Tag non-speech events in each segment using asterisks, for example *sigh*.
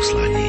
послание.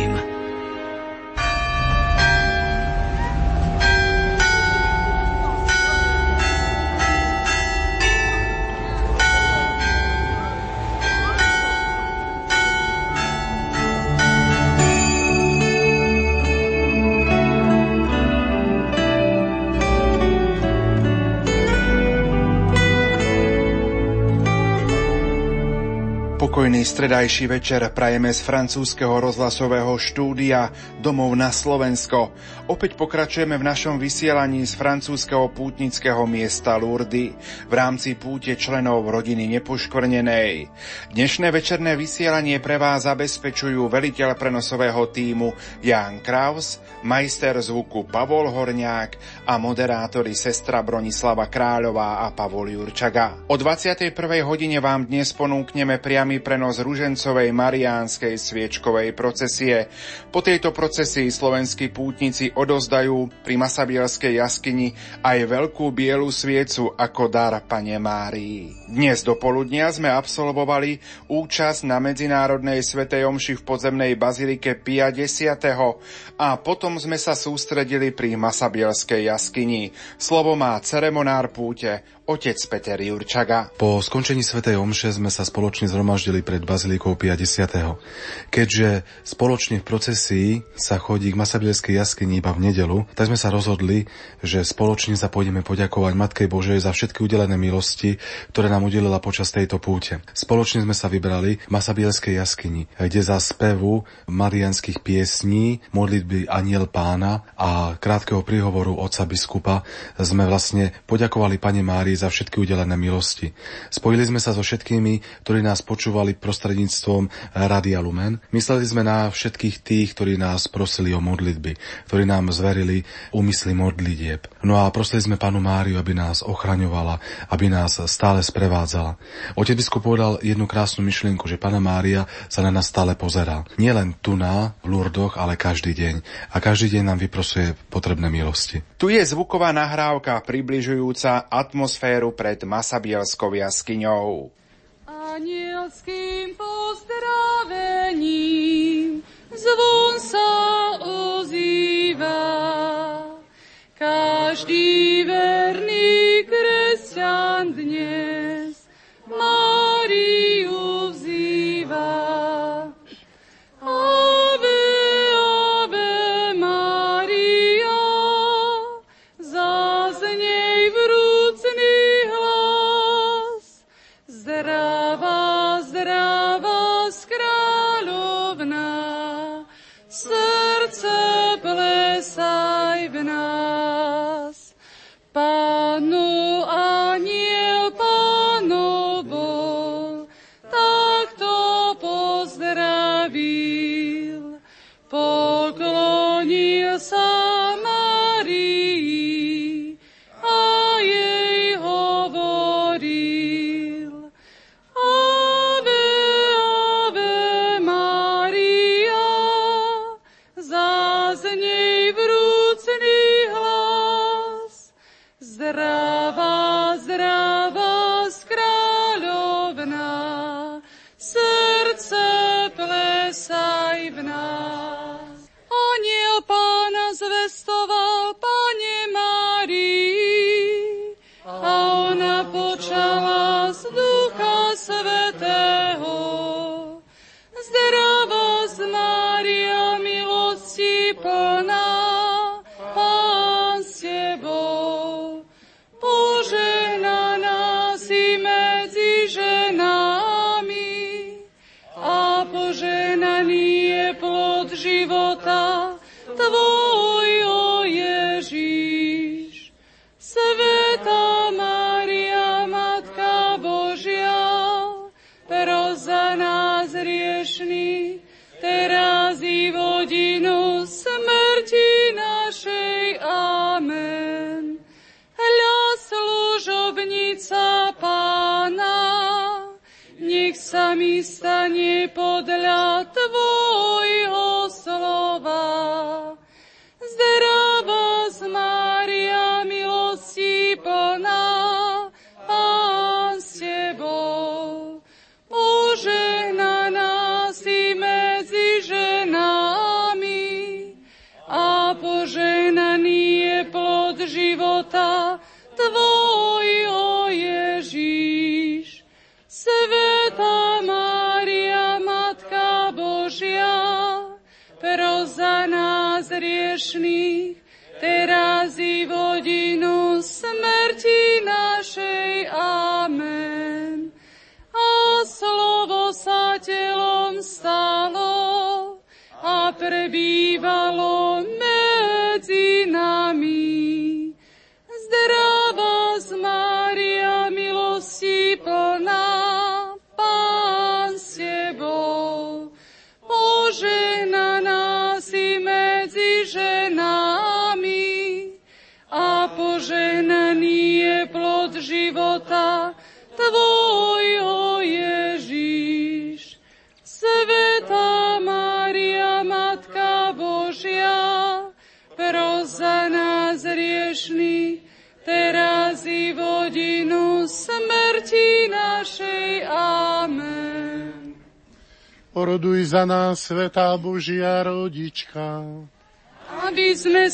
Stredajší večer prajeme z francúzského rozhlasového štúdia Domov na Slovensko. Opäť pokračujeme v našom vysielaní z francúzského pútnického miesta Lourdes v rámci púte členov rodiny nepoškvrnenej. Dnešné večerné vysielanie pre vás zabezpečujú veliteľ prenosového týmu Jan Kraus, majster zvuku Pavol Horňák a moderátori sestra Bronislava Kráľová a Pavol Jurčaga. O 21. hodine vám dnes ponúkneme priamy prenos ružencovej mariánskej sviečkovej procesie. Po tejto procesii slovenskí pútnici odozdajú pri Masabielskej jaskyni aj veľkú bielu sviecu ako dar Pane Márii. Dnes do poludnia sme absolvovali účasť na Medzinárodnej svetej omši v podzemnej bazilike Pia X. a potom sme sa sústredili pri Masabielskej jaskyni. Slovo má ceremonár púte, otec Peter Jurčaga. Po skončení svätej Omše sme sa spoločne zhromaždili pred Bazilikou Pia X. Keďže spoločne v procesii sa chodí k Masabielskej jaskyni iba v nedelu, tak sme sa rozhodli, že spoločne sa pôjdeme poďakovať Matkej Božej za všetky udelené milosti, ktoré nám udelila počas tejto púte. Spoločne sme sa vybrali k Masabielskej jaskyni, kde za spevu marianských piesní, modlitby Aniel pána a krátkeho príhovoru otca biskupa sme vlastne poďakovali Pane Márii za všetky udelené milosti. Spojili sme sa so všetkými, ktorí nás počúvali prostredníctvom Radia Lumen. Mysleli sme na všetkých tých, ktorí nás prosili o modlitby, ktorí nám zverili úmysly modlitieb. No a prosili sme Panu Máriu, aby nás ochraňovala, aby nás stále sprevádzala. Otec biskup povedal jednu krásnu myšlienku, že Pana Mária sa na nás stále pozerá. Nielen tu na, v Lurdoch, ale každý deň. A každý deň nám vyprosuje potrebné milosti. Tu je zvuková nahrávka približujúca atmosféru atmosféru pred Masabielskou jaskyňou. Anielským pozdravením zvon sa ozýva. Každý verný kresťan dnes Máriu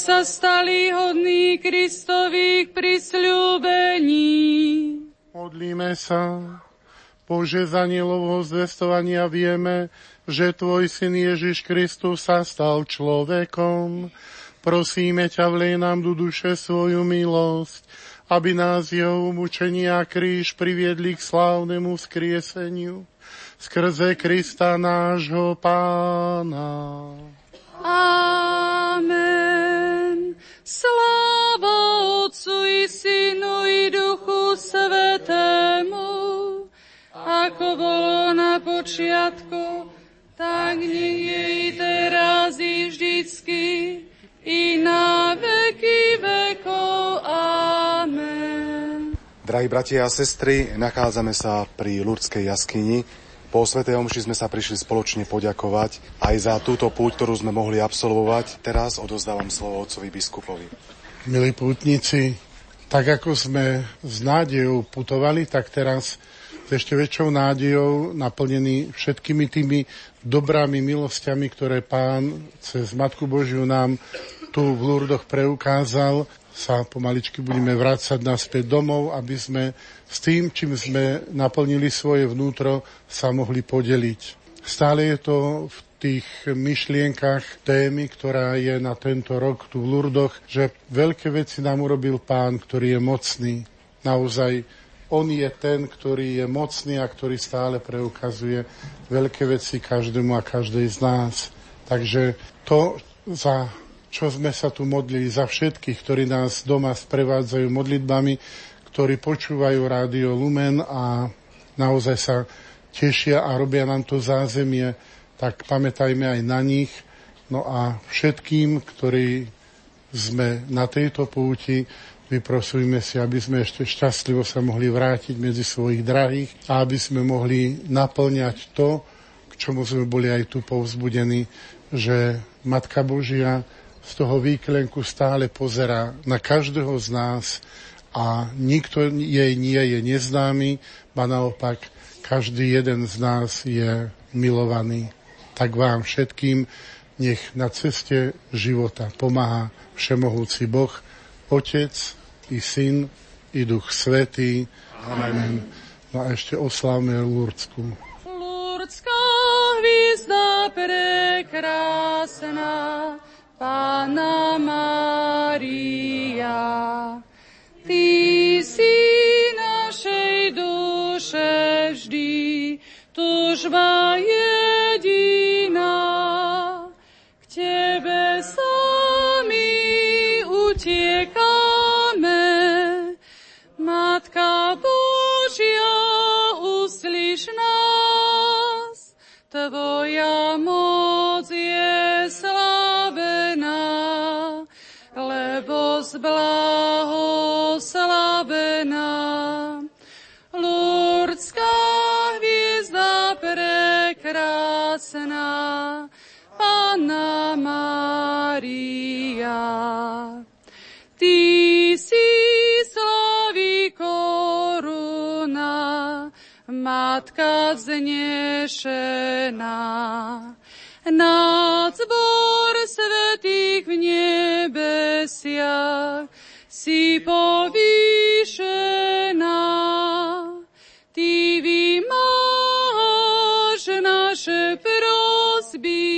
sa stali hodní Kristových prisľúbení. Modlíme sa. Bože, za nielovho zvestovania vieme, že Tvoj Syn Ježiš Kristus sa stal človekom. Prosíme ťa, vlej nám do duše svoju milosť, aby nás jeho umúčenia a kríž priviedli k slávnemu skrieseniu. Skrze Krista nášho Pána. Amen. Sláva Otcu i Synu i Duchu Svetému, ako bolo na počiatku, tak nech je i teraz i vždycky, i na veky vekov. Amen. Drahí bratia a sestry, nachádzame sa pri Lurdskej jaskyni. Po Svetej Omši sme sa prišli spoločne poďakovať aj za túto púť, ktorú sme mohli absolvovať. Teraz odozdávam slovo otcovi biskupovi. Milí pútnici, tak ako sme s nádejou putovali, tak teraz s ešte väčšou nádejou, naplnený všetkými tými dobrami, milosťami, ktoré Pán cez Matku Božiu nám tu v Lurdoch preukázal, sa pomaličky budeme vrácať naspäť domov, aby sme s tým, čím sme naplnili svoje vnútro, sa mohli podeliť. Stále je to v tých myšlienkach témy, ktorá je na tento rok tu v Lurdoch, že veľké veci nám urobil pán, ktorý je mocný. Naozaj on je ten, ktorý je mocný a ktorý stále preukazuje veľké veci každému a každej z nás. Takže to, za čo sme sa tu modlili, za všetkých, ktorí nás doma sprevádzajú modlitbami, ktorí počúvajú rádio Lumen a naozaj sa tešia a robia nám to zázemie, tak pamätajme aj na nich. No a všetkým, ktorí sme na tejto púti, vyprosujme si, aby sme ešte šťastlivo sa mohli vrátiť medzi svojich drahých a aby sme mohli naplňať to, k čomu sme boli aj tu povzbudení, že Matka Božia z toho výklenku stále pozerá na každého z nás a nikto jej nie je neznámy, ba naopak každý jeden z nás je milovaný. Tak vám všetkým nech na ceste života pomáha Všemohúci Boh, Otec i Syn i Duch Svetý. Amen. No a ešte oslávme Lurdsku. Lurdská hviezda prekrásna, Pána Mária. Ty si našej duše vždy tužba jediná. K Tebe sami utiekame, Matka Božia, uslyš nás, Tvoja moc Ty si slaví koruna, Matka znešená. Na zbor svetých v nebesiach si povýšená. Ty vymáš naše prosby,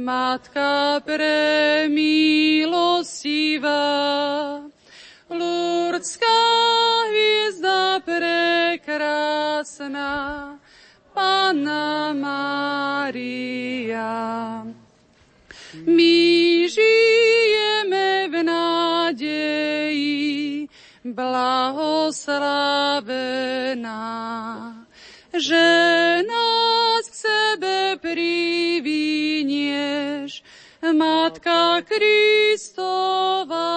Matka premilostivá. Lurdská hviezda prekrásna, Panna Mária. My žijeme v nádeji, blahoslavená, že nás k sebe privinieš, Matka Kristova,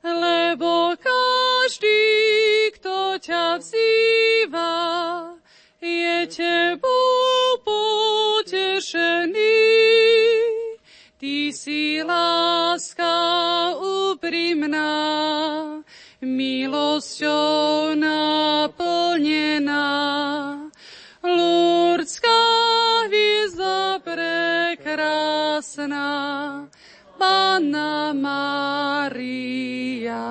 lebo každý, kto ťa vzýva, je tebou potešený. Ty si láska úprimná, milosťou naplnená. Prekrásna, Panna Mária.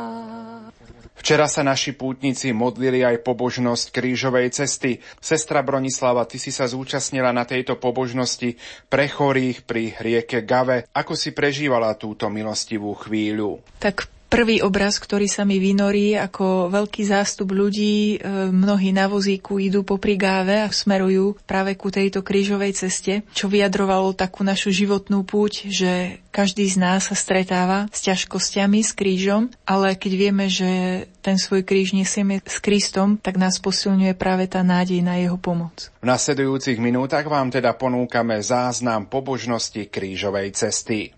Včera sa naši pútnici modlili aj pobožnosť krížovej cesty. Sestra Bronislava, ty si sa zúčastnila na tejto pobožnosti pre chorých pri rieke Gave. Ako si prežívala túto milostivú chvíľu? Tak prvý obraz, ktorý sa mi vynorí ako veľký zástup ľudí, e, mnohí na vozíku idú po Gáve a smerujú práve ku tejto krížovej ceste, čo vyjadrovalo takú našu životnú púť, že každý z nás sa stretáva s ťažkosťami, s krížom, ale keď vieme, že ten svoj kríž nesieme s Kristom, tak nás posilňuje práve tá nádej na jeho pomoc. V nasledujúcich minútach vám teda ponúkame záznam pobožnosti krížovej cesty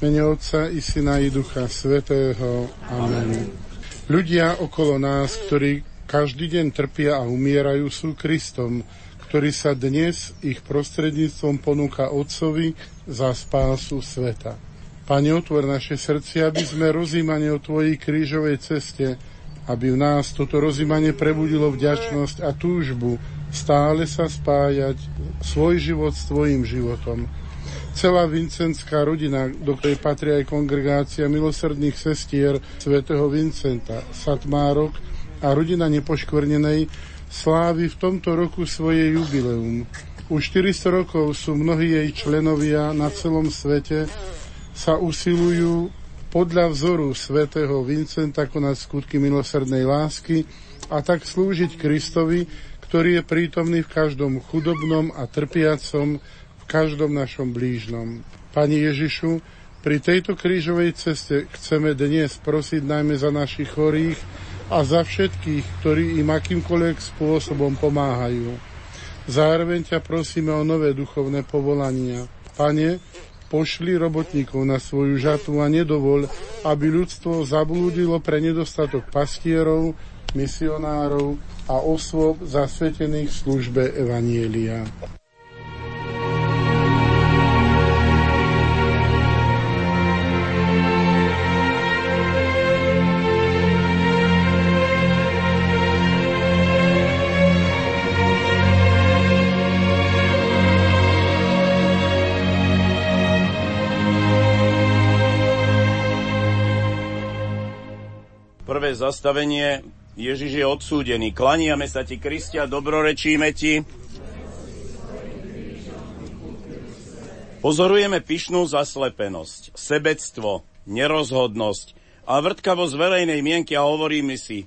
mene Otca i Syna i Ducha Svetého. Amen. Ľudia okolo nás, ktorí každý deň trpia a umierajú, sú Kristom, ktorý sa dnes ich prostredníctvom ponúka Otcovi za spásu sveta. Pane, otvor naše srdcia, aby sme rozímanie o Tvojej krížovej ceste, aby v nás toto rozímanie prebudilo vďačnosť a túžbu stále sa spájať svoj život s Tvojim životom celá vincentská rodina, do ktorej patrí aj kongregácia milosrdných sestier svätého Vincenta, Satmárok a rodina nepoškvrnenej, slávi v tomto roku svoje jubileum. Už 400 rokov sú mnohí jej členovia na celom svete sa usilujú podľa vzoru svätého Vincenta konať skutky milosrdnej lásky a tak slúžiť Kristovi, ktorý je prítomný v každom chudobnom a trpiacom, každom našom blížnom. Pani Ježišu, pri tejto krížovej ceste chceme dnes prosiť najmä za našich chorých a za všetkých, ktorí im akýmkoľvek spôsobom pomáhajú. Zároveň ťa prosíme o nové duchovné povolania. Pane, pošli robotníkov na svoju žatu a nedovol, aby ľudstvo zablúdilo pre nedostatok pastierov, misionárov a osôb zasvetených v službe Evanielia. Prvé zastavenie. Ježiš je odsúdený. Klaniame sa ti, Kristia, dobrorečíme ti. Pozorujeme pyšnú zaslepenosť, sebectvo, nerozhodnosť a vrtkavosť verejnej mienky a hovoríme si,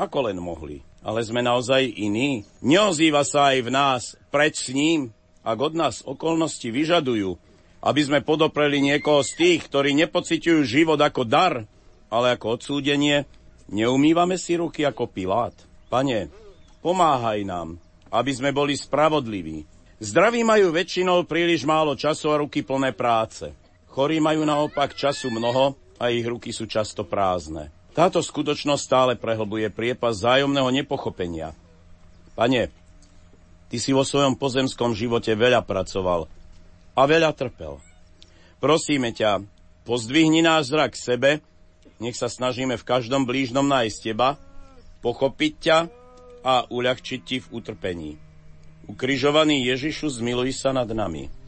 ako len mohli. Ale sme naozaj iní. Neozýva sa aj v nás, preč s ním, ak od nás okolnosti vyžadujú, aby sme podopreli niekoho z tých, ktorí nepociťujú život ako dar, ale ako odsúdenie, Neumývame si ruky ako Pilát? Pane, pomáhaj nám, aby sme boli spravodliví. Zdraví majú väčšinou príliš málo času a ruky plné práce. Chorí majú naopak času mnoho a ich ruky sú často prázdne. Táto skutočnosť stále prehlbuje priepas zájomného nepochopenia. Pane, ty si vo svojom pozemskom živote veľa pracoval a veľa trpel. Prosíme ťa, pozdvihni náš zrak sebe nech sa snažíme v každom blížnom nájsť teba, pochopiť ťa a uľahčiť ti v utrpení. Ukrižovaný Ježišu, zmiluj sa nad nami.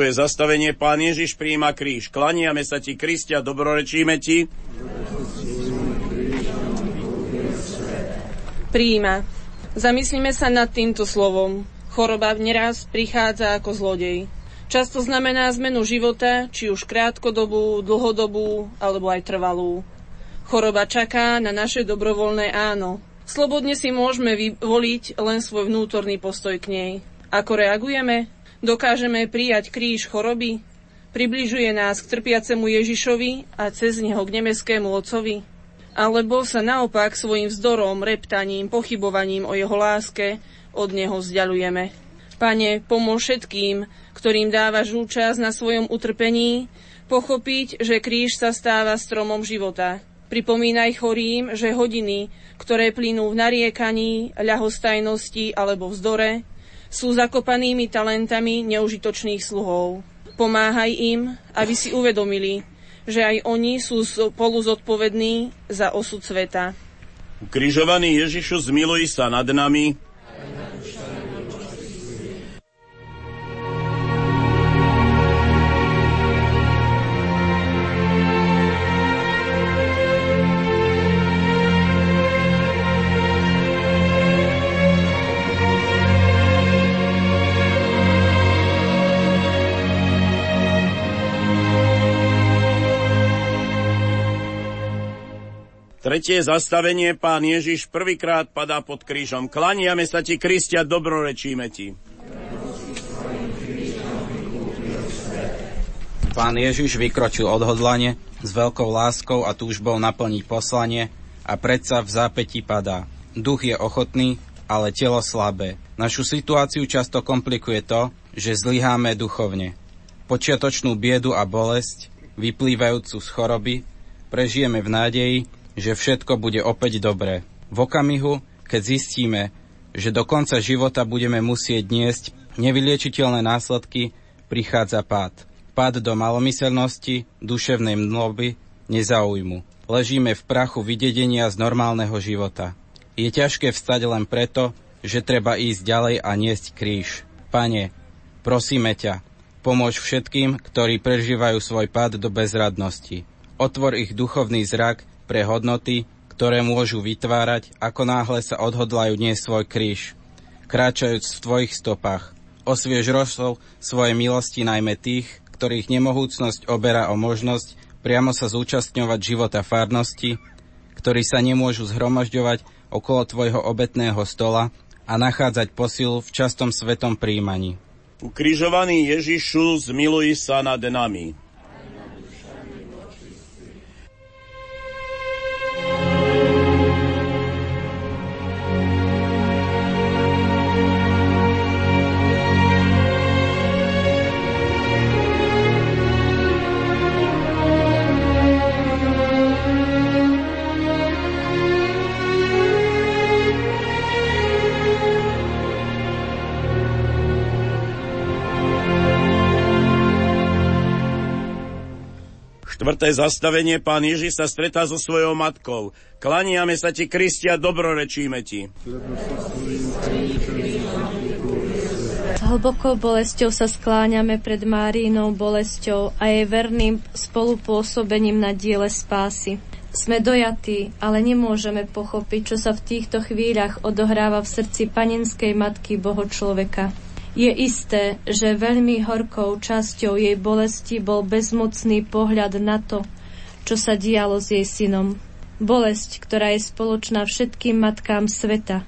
Druhé zastavenie, Pán Ježiš príjima kríž. Klaniame sa ti, Kristia, dobrorečíme ti. Príjima. Zamyslíme sa nad týmto slovom. Choroba neraz prichádza ako zlodej. Často znamená zmenu života, či už krátkodobú, dlhodobú alebo aj trvalú. Choroba čaká na naše dobrovoľné áno. Slobodne si môžeme vyvoliť len svoj vnútorný postoj k nej. Ako reagujeme? Dokážeme prijať kríž choroby? Približuje nás k trpiacemu Ježišovi a cez neho k nebeskému Otcovi? Alebo sa naopak svojim vzdorom, reptaním, pochybovaním o jeho láske od neho vzdialujeme? Pane, pomôž všetkým, ktorým dávaš účasť na svojom utrpení, pochopiť, že kríž sa stáva stromom života. Pripomínaj chorým, že hodiny, ktoré plynú v nariekaní, ľahostajnosti alebo vzdore, sú zakopanými talentami neužitočných sluhov. Pomáhaj im, aby si uvedomili, že aj oni sú spolu zodpovední za osud sveta. Ukrižovaný Ježišu, zmiluj sa nad nami, Tretie zastavenie, pán Ježiš prvýkrát padá pod krížom. Klaniame sa ti, Kristia, dobrorečíme ti. Pán Ježiš vykročil odhodlane s veľkou láskou a túžbou naplniť poslanie a predsa v zápäti padá. Duch je ochotný, ale telo slabé. Našu situáciu často komplikuje to, že zlyháme duchovne. Počiatočnú biedu a bolesť, vyplývajúcu z choroby, prežijeme v nádeji, že všetko bude opäť dobré. V okamihu, keď zistíme, že do konca života budeme musieť niesť nevyliečiteľné následky, prichádza pád. Pád do malomyselnosti, duševnej mloby, nezaujmu. Ležíme v prachu vydedenia z normálneho života. Je ťažké vstať len preto, že treba ísť ďalej a niesť kríž. Pane, prosíme ťa, pomôž všetkým, ktorí prežívajú svoj pád do bezradnosti. Otvor ich duchovný zrak pre hodnoty, ktoré môžu vytvárať, ako náhle sa odhodlajú dnes svoj kríž. Kráčajúc v tvojich stopách, osviež rosol svoje milosti najmä tých, ktorých nemohúcnosť oberá o možnosť priamo sa zúčastňovať života farnosti, ktorí sa nemôžu zhromažďovať okolo tvojho obetného stola a nachádzať posilu v častom svetom príjmaní. Ukrižovaný Ježišu, zmiluj sa nad nami. Štvrté zastavenie, pán Ježiš sa stretá so svojou matkou. Klaniame sa ti, Kristia, dobrorečíme ti. S hlbokou bolesťou sa skláňame pred Máriinou bolesťou a jej verným spolupôsobením na diele spásy. Sme dojatí, ale nemôžeme pochopiť, čo sa v týchto chvíľach odohráva v srdci panenskej matky Boho človeka. Je isté, že veľmi horkou časťou jej bolesti bol bezmocný pohľad na to, čo sa dialo s jej synom. Bolesť, ktorá je spoločná všetkým matkám sveta,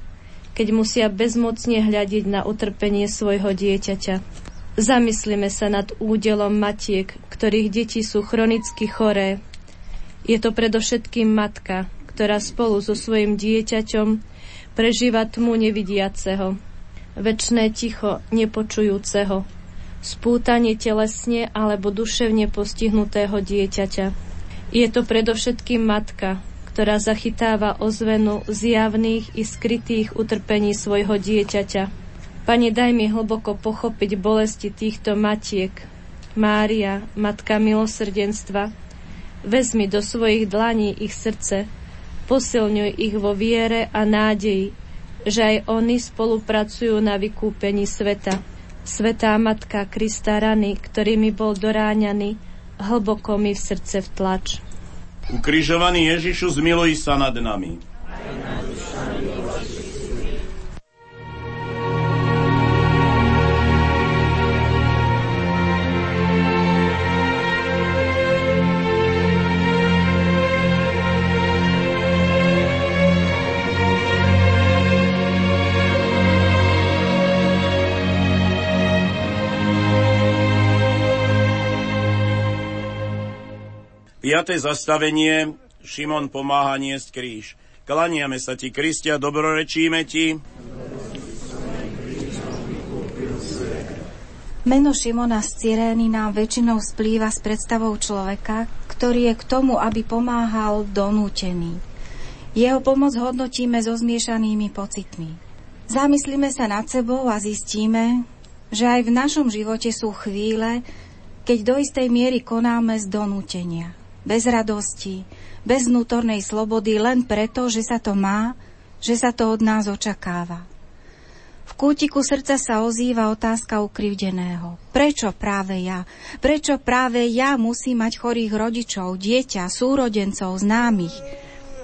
keď musia bezmocne hľadiť na utrpenie svojho dieťaťa. Zamyslíme sa nad údelom matiek, ktorých deti sú chronicky choré. Je to predovšetkým matka, ktorá spolu so svojim dieťaťom prežíva tmu nevidiaceho, väčšné ticho nepočujúceho, spútanie telesne alebo duševne postihnutého dieťaťa. Je to predovšetkým matka, ktorá zachytáva ozvenu zjavných i skrytých utrpení svojho dieťaťa. Pane, daj mi hlboko pochopiť bolesti týchto matiek. Mária, Matka milosrdenstva, vezmi do svojich dlaní ich srdce, posilňuj ich vo viere a nádeji, že aj oni spolupracujú na vykúpení sveta. Svetá Matka Krista rany, ktorými bol doráňaný, hlboko mi v srdce vtlač. Ukrižovaný Ježišu, zmiluj sa nad nami. Aj nad Piaté zastavenie, Šimon pomáha niesť kríž. Klaniame sa ti, Kristia, dobrorečíme ti. Meno Šimona z Cyrény nám väčšinou splýva s predstavou človeka, ktorý je k tomu, aby pomáhal donútený. Jeho pomoc hodnotíme so zmiešanými pocitmi. Zamyslíme sa nad sebou a zistíme, že aj v našom živote sú chvíle, keď do istej miery konáme z donútenia bez radosti, bez vnútornej slobody, len preto, že sa to má, že sa to od nás očakáva. V kútiku srdca sa ozýva otázka ukrivdeného. Prečo práve ja? Prečo práve ja musím mať chorých rodičov, dieťa, súrodencov, známych?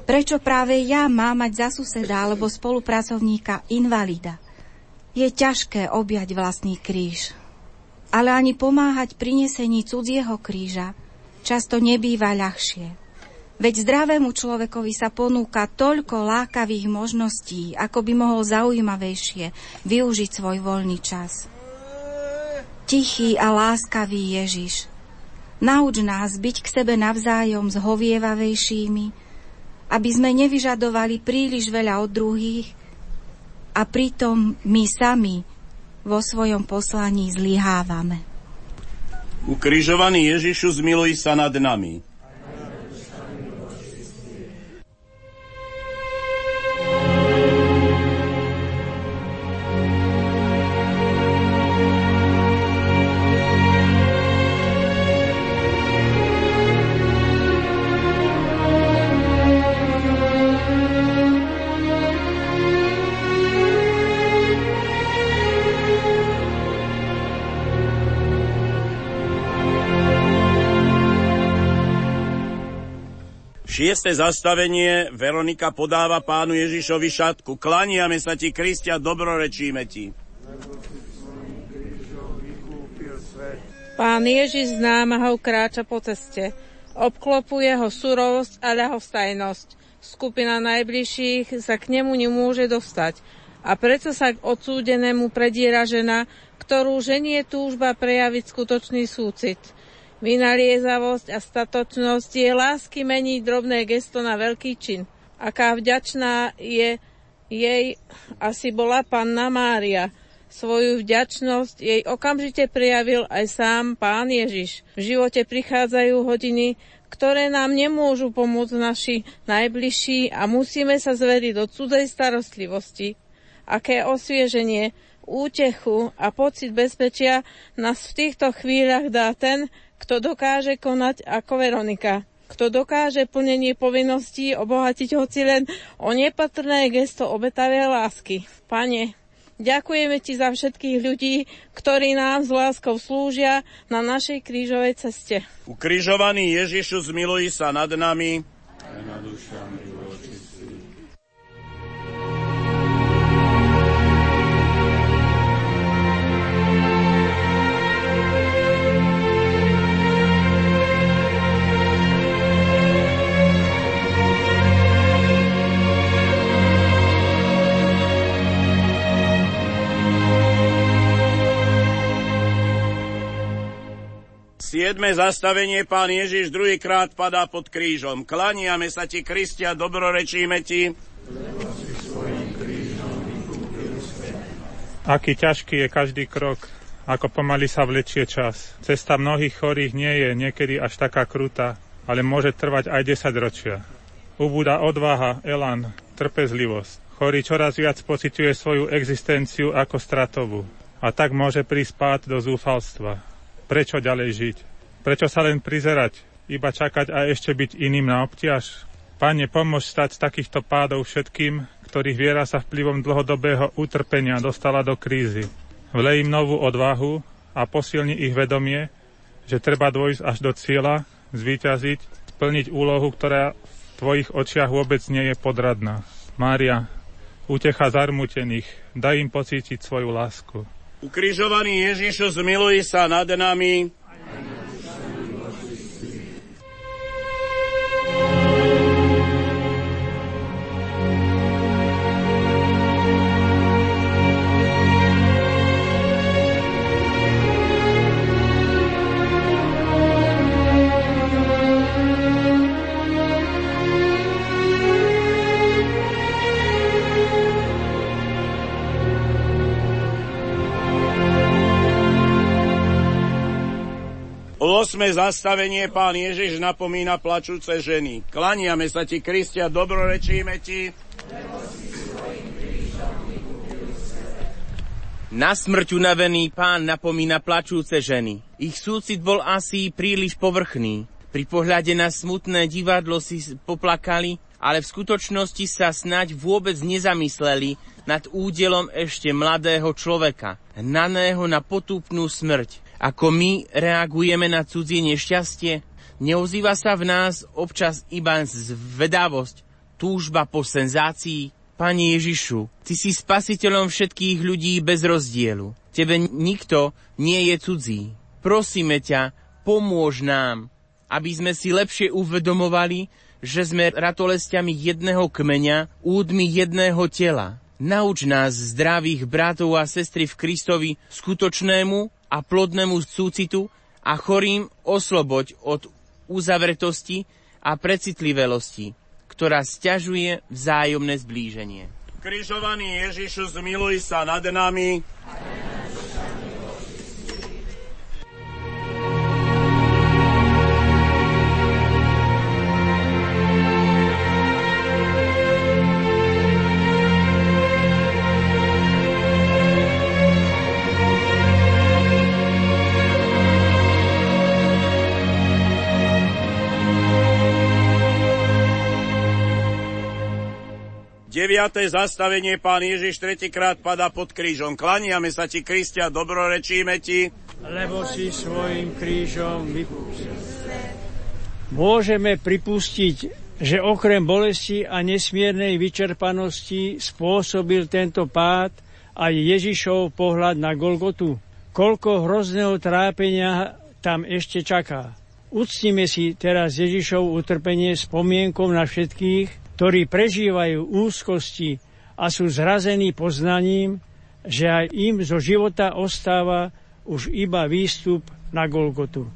Prečo práve ja mám mať za suseda alebo spolupracovníka invalida? Je ťažké objať vlastný kríž. Ale ani pomáhať prinesení cudzieho kríža často nebýva ľahšie. Veď zdravému človekovi sa ponúka toľko lákavých možností, ako by mohol zaujímavejšie využiť svoj voľný čas. Tichý a láskavý Ježiš, nauč nás byť k sebe navzájom zhovievavejšími, aby sme nevyžadovali príliš veľa od druhých a pritom my sami vo svojom poslaní zlyhávame. Ukrižovaný Ježišu, zmiluj sa nad nami. Šieste zastavenie, Veronika podáva pánu Ježišovi šatku. Klaniame sa ti, Kristia, dobrorečíme ti. Pán Ježiš s námahou kráča po ceste. Obklopuje ho surovosť a ľahostajnosť. Skupina najbližších sa k nemu nemôže dostať. A preto sa k odsúdenému prediera žena, ktorú ženie túžba prejaviť skutočný súcit – Vynaliezavosť a statočnosť je lásky meniť drobné gesto na veľký čin. Aká vďačná je jej asi bola panna Mária. Svoju vďačnosť jej okamžite prijavil aj sám pán Ježiš. V živote prichádzajú hodiny, ktoré nám nemôžu pomôcť naši najbližší a musíme sa zveriť do cudzej starostlivosti. Aké osvieženie, útechu a pocit bezpečia nás v týchto chvíľach dá ten, kto dokáže konať ako Veronika. Kto dokáže plnenie povinností obohatiť hoci len o nepatrné gesto obetavej lásky. Pane, ďakujeme Ti za všetkých ľudí, ktorí nám s láskou slúžia na našej krížovej ceste. Ukrižovaný Ježišu, zmiluj sa nad nami. Aj nad dušami Siedme zastavenie, pán Ježiš druhýkrát padá pod krížom. Klaniame sa ti, Kristia, dobrorečíme ti. Aký ťažký je každý krok, ako pomaly sa vlečie čas. Cesta mnohých chorých nie je niekedy až taká krutá, ale môže trvať aj 10 ročia. Ubúda odvaha, elan, trpezlivosť. Chorý čoraz viac pociťuje svoju existenciu ako stratovú a tak môže prísť pád do zúfalstva. Prečo ďalej žiť? Prečo sa len prizerať? Iba čakať a ešte byť iným na obťaž? Pane, pomôž stať z takýchto pádov všetkým, ktorých viera sa vplyvom dlhodobého utrpenia dostala do krízy. Vlej im novú odvahu a posilni ich vedomie, že treba dôjsť až do cieľa, zvíťaziť, splniť úlohu, ktorá v tvojich očiach vôbec nie je podradná. Mária, utecha zarmutených, daj im pocítiť svoju lásku. Ukrižovaný Ježišu, zmiluj sa nad nami. Osme zastavenie pán Ježiš napomína plačúce ženy. Klaniame sa ti, Kristia, dobrorečíme ti. Na smrť unavený pán napomína plačúce ženy. Ich súcit bol asi príliš povrchný. Pri pohľade na smutné divadlo si poplakali, ale v skutočnosti sa snať vôbec nezamysleli nad údelom ešte mladého človeka, hnaného na potúpnú smrť ako my reagujeme na cudzie nešťastie? Neozýva sa v nás občas iba zvedavosť, túžba po senzácii? Pane Ježišu, Ty si spasiteľom všetkých ľudí bez rozdielu. Tebe nikto nie je cudzí. Prosíme ťa, pomôž nám, aby sme si lepšie uvedomovali, že sme ratolestiami jedného kmeňa, údmi jedného tela. Nauč nás, zdravých bratov a sestry v Kristovi, skutočnému a plodnému súcitu a chorým osloboď od uzavretosti a precitlivelosti, ktorá stiažuje vzájomné zblíženie. Križovaný Ježišu, zmiluj sa nad nami. Amen. Deviate zastavenie pán Ježiš tretíkrát pada pod krížom. Klaniame sa ti, Kristia, dobrorečíme ti. Lebo si svojim krížom vypustil. Môžeme pripustiť, že okrem bolesti a nesmiernej vyčerpanosti spôsobil tento pád aj Ježišov pohľad na Golgotu. Koľko hrozného trápenia tam ešte čaká. Uctíme si teraz Ježišov utrpenie spomienkou na všetkých, ktorí prežívajú úzkosti a sú zrazení poznaním, že aj im zo života ostáva už iba výstup na Golgotu.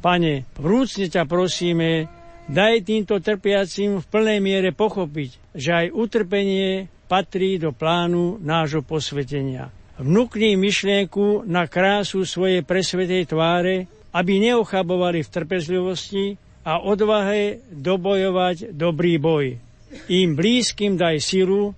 Pane, vrúcne ťa prosíme, daj týmto trpiacim v plnej miere pochopiť, že aj utrpenie patrí do plánu nášho posvetenia. Vnúkni myšlienku na krásu svojej presvetej tváre, aby neochabovali v trpezlivosti a odvahe dobojovať dobrý boj. Im blízkym daj silu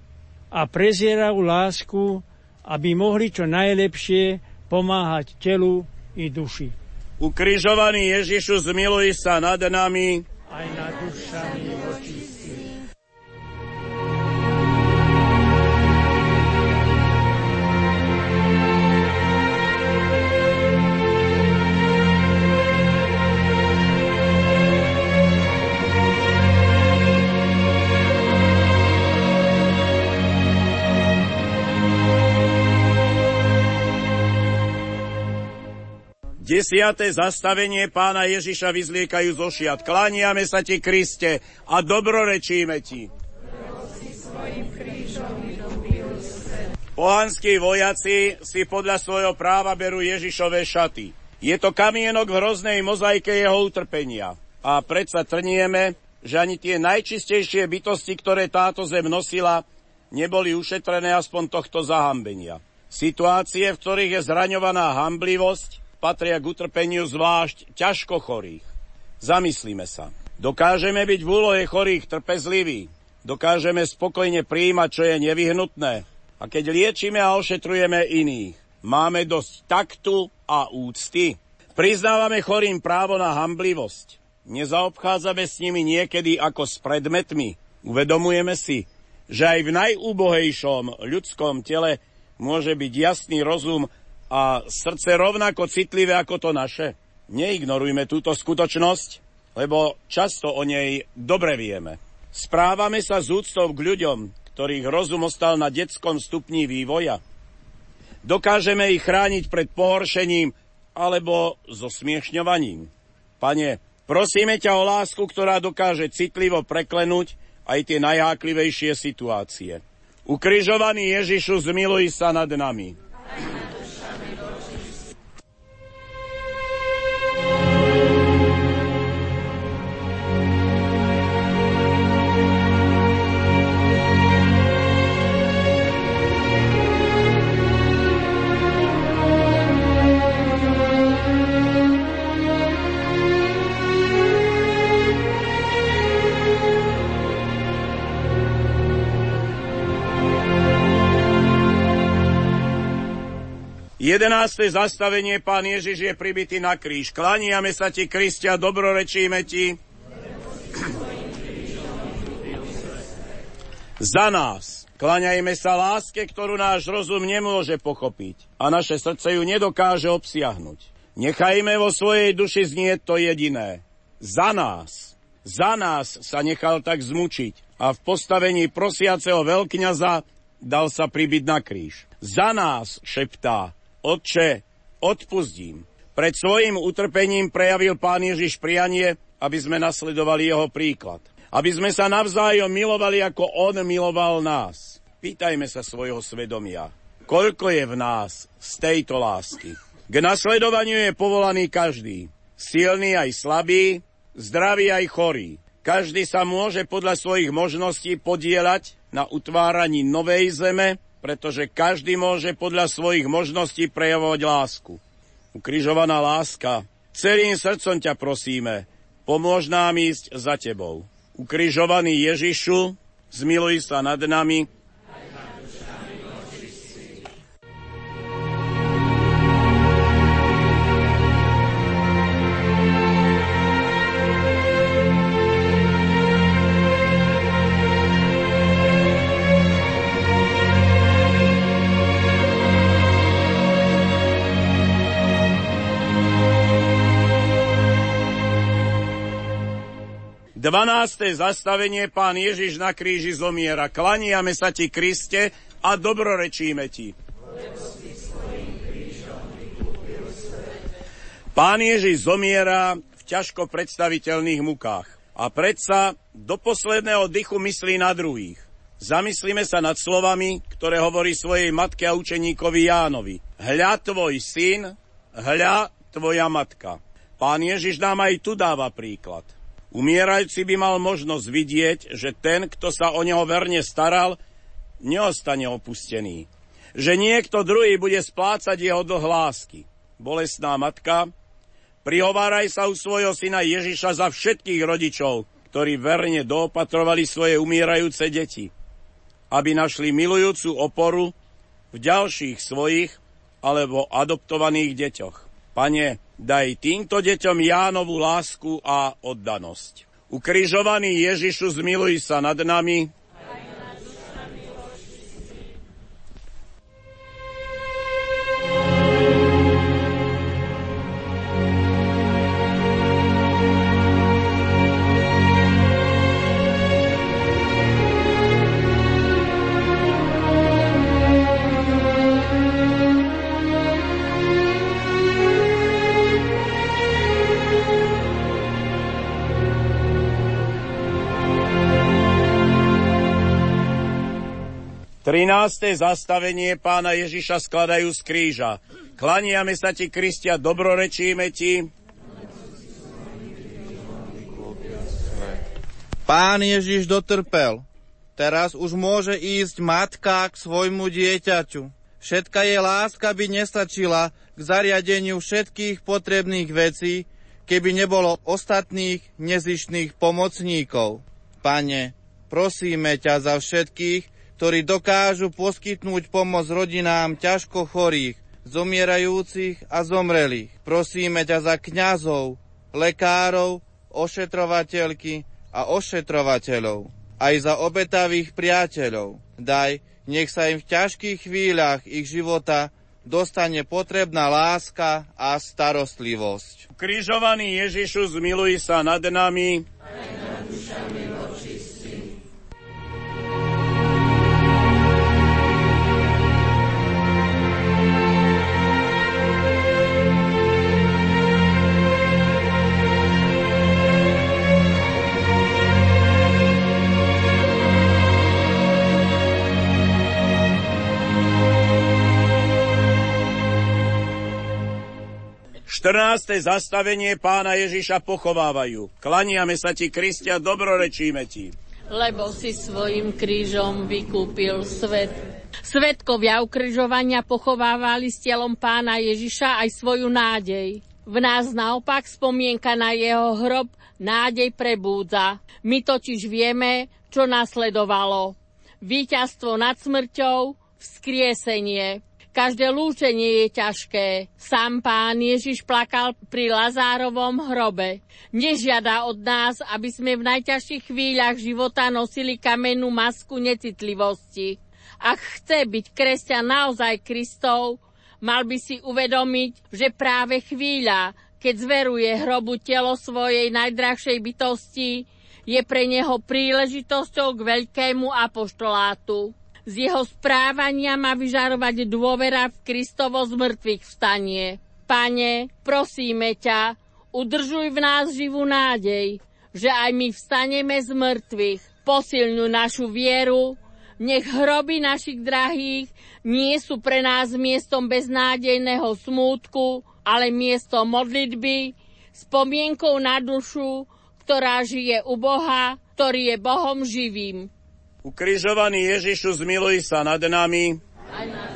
a prezieravú lásku, aby mohli čo najlepšie pomáhať telu i duši. Ukrižovaný Ježišu, zmiluj sa nad nami. Aj nad dušami Desiate zastavenie pána Ježiša vyzliekajú zo šiat. Klániame sa ti, Kriste, a dobrorečíme ti. Pohanskí vojaci si podľa svojho práva berú Ježišové šaty. Je to kamienok v hroznej mozaike jeho utrpenia. A predsa trnieme, že ani tie najčistejšie bytosti, ktoré táto zem nosila, neboli ušetrené aspoň tohto zahambenia. Situácie, v ktorých je zraňovaná hamblivosť, patria k utrpeniu zvlášť ťažko chorých. Zamyslíme sa. Dokážeme byť v úlohe chorých trpezliví. Dokážeme spokojne prijímať, čo je nevyhnutné. A keď liečíme a ošetrujeme iných, máme dosť taktu a úcty. Priznávame chorým právo na hamblivosť. Nezaobchádzame s nimi niekedy ako s predmetmi. Uvedomujeme si, že aj v najúbohejšom ľudskom tele môže byť jasný rozum a srdce rovnako citlivé ako to naše? Neignorujme túto skutočnosť, lebo často o nej dobre vieme. Správame sa z úctou k ľuďom, ktorých rozum ostal na detskom stupni vývoja. Dokážeme ich chrániť pred pohoršením alebo so smiešňovaním. Pane, prosíme ťa o lásku, ktorá dokáže citlivo preklenúť aj tie najháklivejšie situácie. Ukrižovaný Ježišu, zmiluj sa nad nami. 11. zastavenie Pán Ježiš je pribitý na kríž. Klaniame sa ti, Kristia, dobrorečíme ti. Za nás. Klaňajme sa láske, ktorú náš rozum nemôže pochopiť a naše srdce ju nedokáže obsiahnuť. Nechajme vo svojej duši znieť to jediné. Za nás. Za nás sa nechal tak zmučiť a v postavení prosiaceho veľkňaza dal sa pribiť na kríž. Za nás, šeptá, Otče, odpustím. Pred svojim utrpením prejavil Pán Ježiš prianie, aby sme nasledovali jeho príklad. Aby sme sa navzájom milovali, ako on miloval nás. Pýtajme sa svojho svedomia. Koľko je v nás z tejto lásky? K nasledovaniu je povolaný každý. Silný aj slabý, zdravý aj chorý. Každý sa môže podľa svojich možností podielať na utváraní novej zeme, pretože každý môže podľa svojich možností prejavovať lásku. Ukrižovaná láska, celým srdcom ťa prosíme, pomôž nám ísť za tebou. Ukrižovaný Ježišu, zmiluj sa nad nami, 12. zastavenie Pán Ježiš na kríži zomiera. Klaniame sa ti, Kriste, a dobrorečíme ti. Pán Ježiš zomiera v ťažko predstaviteľných mukách a predsa do posledného dychu myslí na druhých. Zamyslíme sa nad slovami, ktoré hovorí svojej matke a učeníkovi Jánovi. Hľa tvoj syn, hľa tvoja matka. Pán Ježiš nám aj tu dáva príklad. Umierajúci by mal možnosť vidieť, že ten, kto sa o neho verne staral, neostane opustený. Že niekto druhý bude splácať jeho dlh lásky. Bolesná matka, prihováraj sa u svojho syna Ježiša za všetkých rodičov, ktorí verne doopatrovali svoje umierajúce deti, aby našli milujúcu oporu v ďalších svojich alebo adoptovaných deťoch. Pane, Daj týmto deťom Jánovu lásku a oddanosť. Ukrižovaný Ježišu, zmiluj sa nad nami, 13. zastavenie pána Ježiša skladajú z kríža. Klaniame sa ti, Kristia, dobrorečíme ti. Pán Ježiš dotrpel. Teraz už môže ísť matka k svojmu dieťaťu. Všetka je láska by nestačila k zariadeniu všetkých potrebných vecí, keby nebolo ostatných nezištných pomocníkov. Pane, prosíme ťa za všetkých, ktorí dokážu poskytnúť pomoc rodinám ťažko chorých, zomierajúcich a zomrelých. Prosíme ťa za kňazov, lekárov, ošetrovateľky a ošetrovateľov, aj za obetavých priateľov. Daj, Nech sa im v ťažkých chvíľach ich života dostane potrebná láska a starostlivosť. Križovaný Ježišu, zmiluj sa nad nami. Aj nad dušami 14. zastavenie pána Ježiša pochovávajú. Klaniame sa ti, Kristia, dobrorečíme ti. Lebo si svojim krížom vykúpil svet. Svetkovia ukrižovania pochovávali s telom pána Ježiša aj svoju nádej. V nás naopak spomienka na jeho hrob nádej prebúdza. My totiž vieme, čo nasledovalo. Výťazstvo nad smrťou, vzkriesenie. Každé lúčenie je ťažké. Sám pán Ježiš plakal pri Lazárovom hrobe. Nežiada od nás, aby sme v najťažších chvíľach života nosili kamennú masku necitlivosti. Ak chce byť kresťan naozaj Kristov, mal by si uvedomiť, že práve chvíľa, keď zveruje hrobu telo svojej najdrahšej bytosti, je pre neho príležitosťou k veľkému apoštolátu. Z jeho správania má vyžarovať dôvera v Kristovo zmrtvých vstanie. Pane, prosíme ťa, udržuj v nás živú nádej, že aj my vstaneme z mŕtvych. Posilňuj našu vieru, nech hroby našich drahých nie sú pre nás miestom beznádejného smútku, ale miesto modlitby, spomienkou na dušu, ktorá žije u Boha, ktorý je Bohom živým. Ukrižovaný Ježišu, zmiluj sa nad nami. Aj nad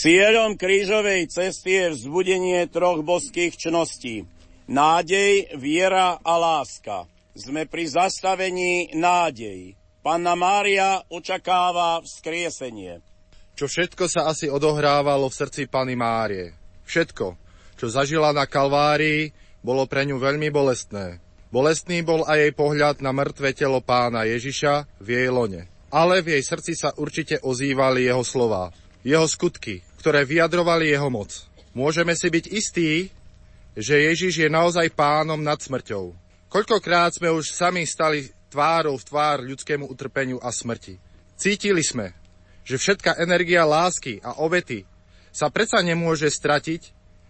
Cieľom krížovej cesty je vzbudenie troch boských čností. Nádej, viera a láska. Sme pri zastavení nádej. Panna Mária očakáva vzkriesenie. Čo všetko sa asi odohrávalo v srdci Pany Márie. Všetko, čo zažila na Kalvárii, bolo pre ňu veľmi bolestné. Bolestný bol aj jej pohľad na mŕtve telo pána Ježiša v jej lone. Ale v jej srdci sa určite ozývali jeho slova, jeho skutky, ktoré vyjadrovali jeho moc. Môžeme si byť istí, že Ježiš je naozaj pánom nad smrťou. Koľkokrát sme už sami stali tvárou v tvár ľudskému utrpeniu a smrti. Cítili sme, že všetká energia lásky a obety sa predsa nemôže stratiť,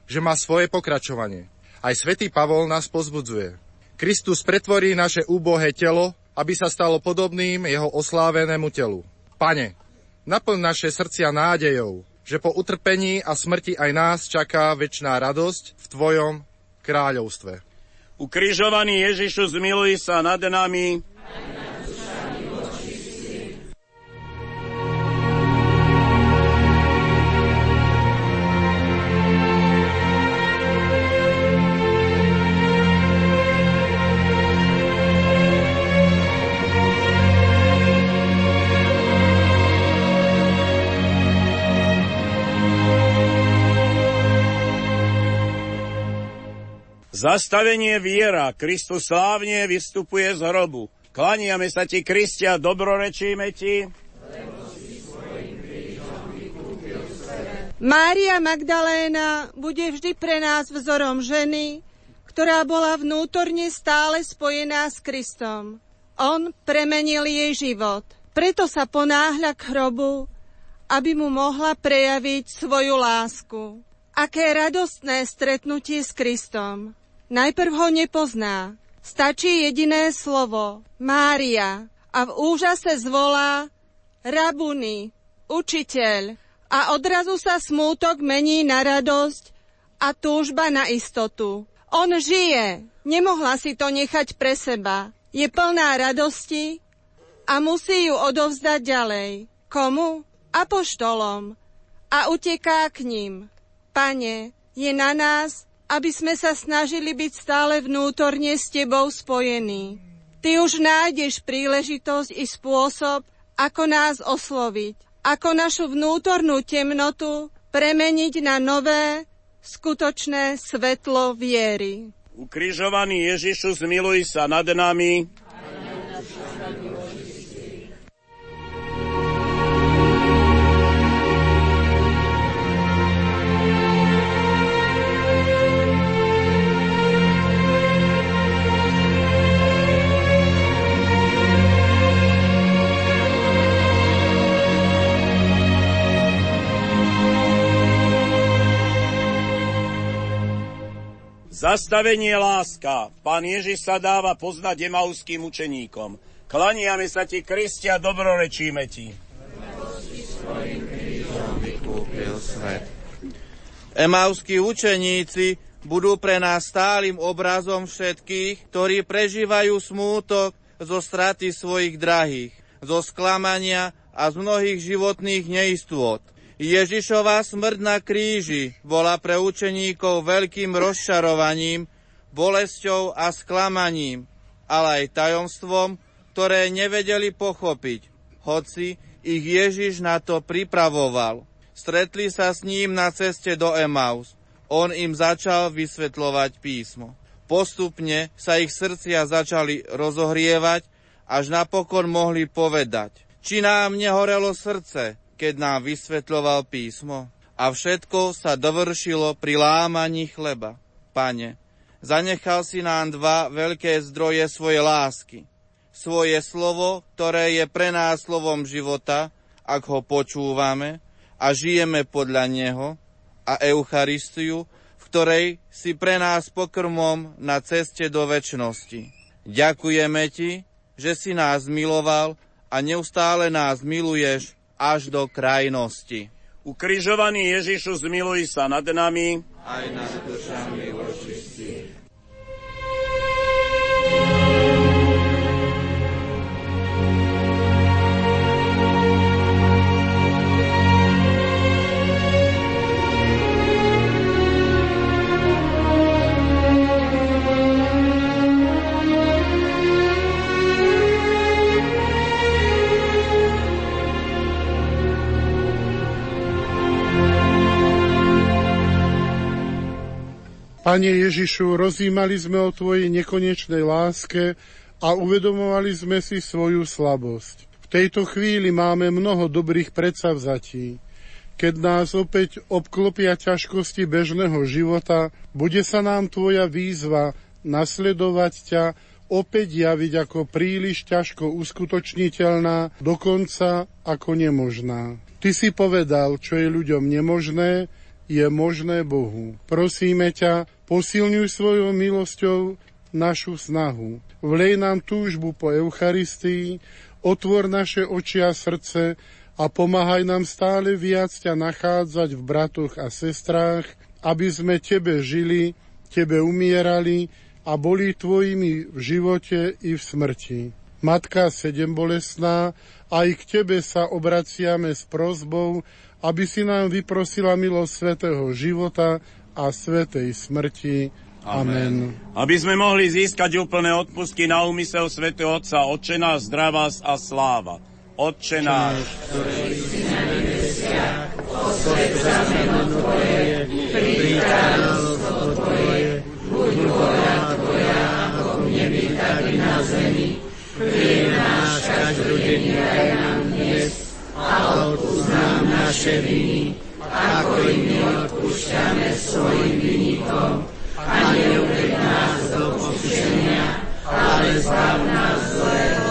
že má svoje pokračovanie. Aj svätý Pavol nás pozbudzuje. Kristus pretvorí naše úbohé telo, aby sa stalo podobným jeho oslávenému telu. Pane, naplň naše srdcia nádejou, že po utrpení a smrti aj nás čaká väčšiná radosť v Tvojom kráľovstve. Ukrižovaný Ježišu, zmiluj sa nad nami. Zastavenie viera. Kristus slávne vystupuje z hrobu. Klaniame sa ti, Kristia, dobrorečíme ti. Mária Magdaléna bude vždy pre nás vzorom ženy, ktorá bola vnútorne stále spojená s Kristom. On premenil jej život. Preto sa ponáhľa k hrobu, aby mu mohla prejaviť svoju lásku. Aké radostné stretnutie s Kristom. Najprv ho nepozná. Stačí jediné slovo Mária a v úžase zvolá Rabuni, učiteľ a odrazu sa smútok mení na radosť a túžba na istotu. On žije, nemohla si to nechať pre seba. Je plná radosti a musí ju odovzdať ďalej. Komu? apoštolom a uteká k ním. Pane, je na nás, aby sme sa snažili byť stále vnútorne s Tebou spojení. Ty už nájdeš príležitosť i spôsob, ako nás osloviť, ako našu vnútornú temnotu premeniť na nové, skutočné svetlo viery. Ukrižovaný Ježišu, zmiluj sa nad nami. Zastavenie láska. Pán Ježiš sa dáva poznať emauským učeníkom. Klaniame sa ti, Kristia, dobrorečíme ti. Emauskí učeníci budú pre nás stálym obrazom všetkých, ktorí prežívajú smútok zo straty svojich drahých, zo sklamania a z mnohých životných neistôt. Ježišova smrť na kríži bola pre učeníkov veľkým rozčarovaním, bolesťou a sklamaním, ale aj tajomstvom, ktoré nevedeli pochopiť, hoci ich Ježiš na to pripravoval. Stretli sa s ním na ceste do Emaus. On im začal vysvetľovať písmo. Postupne sa ich srdcia začali rozohrievať, až napokon mohli povedať, či nám nehorelo srdce, keď nám vysvetľoval písmo. A všetko sa dovršilo pri lámaní chleba. Pane, zanechal si nám dva veľké zdroje svojej lásky. Svoje slovo, ktoré je pre nás slovom života, ak ho počúvame a žijeme podľa neho, a Eucharistiu, v ktorej si pre nás pokrmom na ceste do väčšnosti. Ďakujeme Ti, že si nás miloval a neustále nás miluješ až do krajnosti. Ukrižovaný Ježišu, zmiluj sa nad nami. Aj nad dušami Pane Ježišu, rozímali sme o Tvojej nekonečnej láske a uvedomovali sme si svoju slabosť. V tejto chvíli máme mnoho dobrých predsavzatí. Keď nás opäť obklopia ťažkosti bežného života, bude sa nám Tvoja výzva nasledovať ťa opäť javiť ako príliš ťažko uskutočniteľná, dokonca ako nemožná. Ty si povedal, čo je ľuďom nemožné, je možné Bohu. Prosíme ťa, posilňuj svojou milosťou našu snahu. Vlej nám túžbu po Eucharistii, otvor naše oči a srdce a pomáhaj nám stále viac ťa nachádzať v bratoch a sestrách, aby sme Tebe žili, Tebe umierali a boli Tvojimi v živote i v smrti. Matka sedem bolesná, aj k Tebe sa obraciame s prozbou, aby si nám vyprosila milosť svetého života a svetej smrti. Amen. Aby sme mohli získať úplné odpustky na úmysel svätého Otca, Otče náš, zdravá a sláva. Otče náš, ktorý si na nebesiach, posvet sa meno Tvoje, príď Tvoje, buď vôľa Tvoja, ako v nebi, tak i na zemi. Chlieb náš každodenný daj nám a odpúsť naše viny, ako i my odpúšťame svojim vynikom. A neuved nás do pokušenia, ale zbav nás zlého.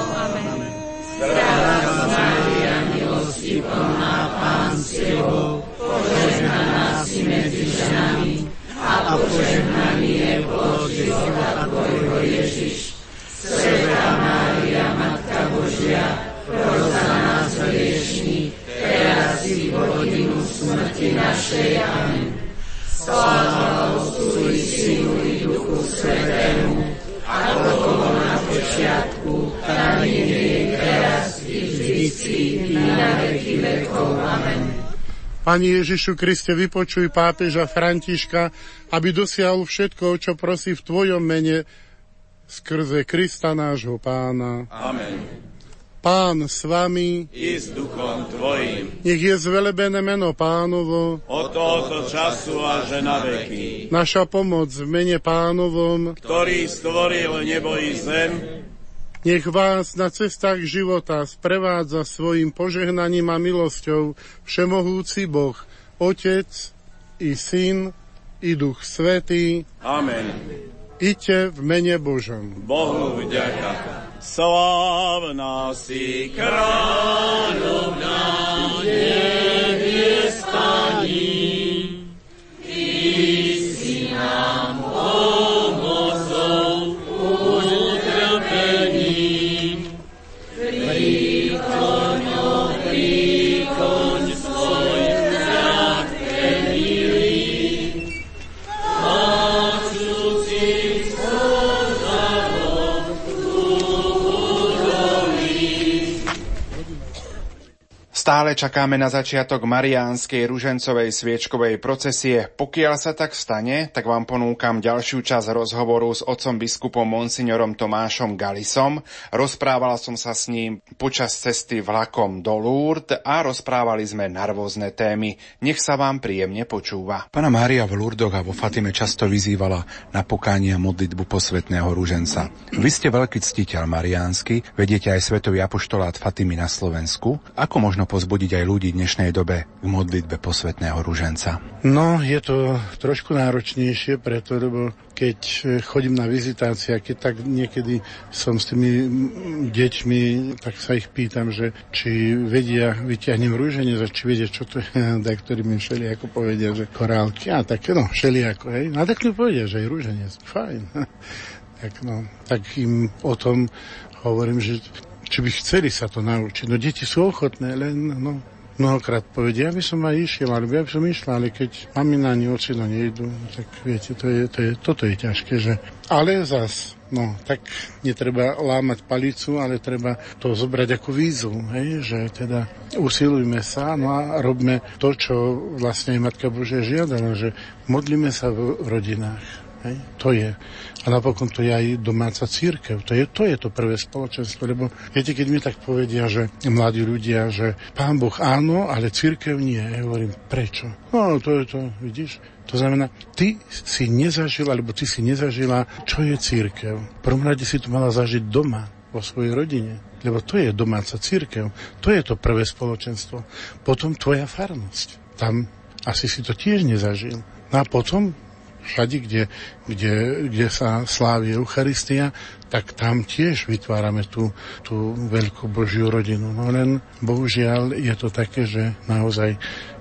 Pani Ježišu Kriste, vypočuj pápeža Františka, aby dosiahol všetko, čo prosí v Tvojom mene, skrze Krista nášho pána. Amen. Pán s vami i s duchom Tvojim. Nech je zvelebené meno pánovo od tohoto času až na veky. Naša pomoc v mene pánovom, ktorý stvoril nebo i zem, nech vás na cestách života sprevádza svojim požehnaním a milosťou Všemohúci Boh, Otec i Syn i Duch Svetý. Amen. Iďte v mene Božom. Bohu vďaka. Slávna si kráľovná, neviesta Stále čakáme na začiatok mariánskej ružencovej sviečkovej procesie. Pokiaľ sa tak stane, tak vám ponúkam ďalšiu časť rozhovoru s otcom biskupom monsignorom Tomášom Galisom. Rozprávala som sa s ním počas cesty vlakom do Lourdes a rozprávali sme na rôzne témy. Nech sa vám príjemne počúva. Pana Mária v Lurdoch a vo Fatime často vyzývala na pokánie a modlitbu posvetného rúženca. Vy ste veľký ctiteľ mariánsky, vediete aj Svetový apoštolát Fatimy na Slovensku. Ako možno pozbudiť aj ľudí dnešnej dobe k modlitbe posvetného ruženca? No, je to trošku náročnejšie, preto, lebo keď chodím na vizitácie, keď tak niekedy som s tými deťmi, tak sa ich pýtam, že či vedia, vyťahnem rúženie, či vedia, čo to je, *laughs* tak ktorí mi všelijako povedia, že korálky, a tak no, všelijako, hej. No a tak mi povedia, že aj rúženie, fajn. *laughs* tak no, tak im o tom hovorím, že či by chceli sa to naučiť. No deti sú ochotné, len no, mnohokrát povedia, ja by som aj išiel, alebo ja by som išla, ale keď mamina ani ocino nejdu, tak viete, to je, to je, toto je ťažké, že... Ale zas, no, tak netreba lámať palicu, ale treba to zobrať ako výzvu, hej, že teda usilujme sa, no a robme to, čo vlastne Matka Božia žiadala, že modlíme sa v rodinách. Hej, to je. A napokon to je aj domáca církev. To je, to je to prvé spoločenstvo. Lebo viete, keď mi tak povedia, že mladí ľudia, že pán Boh áno, ale církev nie. Ja hovorím, prečo? No, to je to, vidíš? To znamená, ty si nezažil, alebo ty si nezažila, čo je církev. V prvom rade si to mala zažiť doma, vo svojej rodine. Lebo to je domáca církev. To je to prvé spoločenstvo. Potom tvoja farnosť. Tam asi si to tiež nezažil. No a potom všade, kde, kde, kde sa slávi Eucharistia, tak tam tiež vytvárame tú, tú veľkú Božiu rodinu. No len bohužiaľ je to také, že naozaj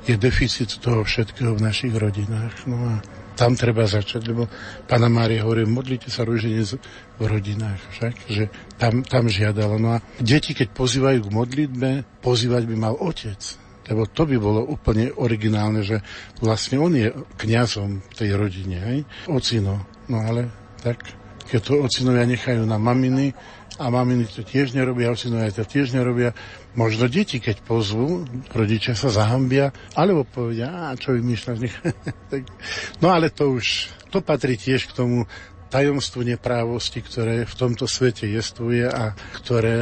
je deficit toho všetkého v našich rodinách. No a tam treba začať, lebo Pana Mária hovorí, modlite sa rúženie v rodinách, však, že tam, tam žiadala. No a deti, keď pozývajú k modlitbe, pozývať by mal otec lebo to by bolo úplne originálne, že vlastne on je kňazom tej rodine, hej? Ocino. No ale tak, keď to ocinovia nechajú na maminy a maminy to tiež nerobia, ocinovia to tiež nerobia, možno deti, keď pozvú, rodičia sa zahambia, alebo povedia, a čo vymýšľaš? *laughs* no ale to už, to patrí tiež k tomu tajomstvu neprávosti, ktoré v tomto svete jestvuje a ktoré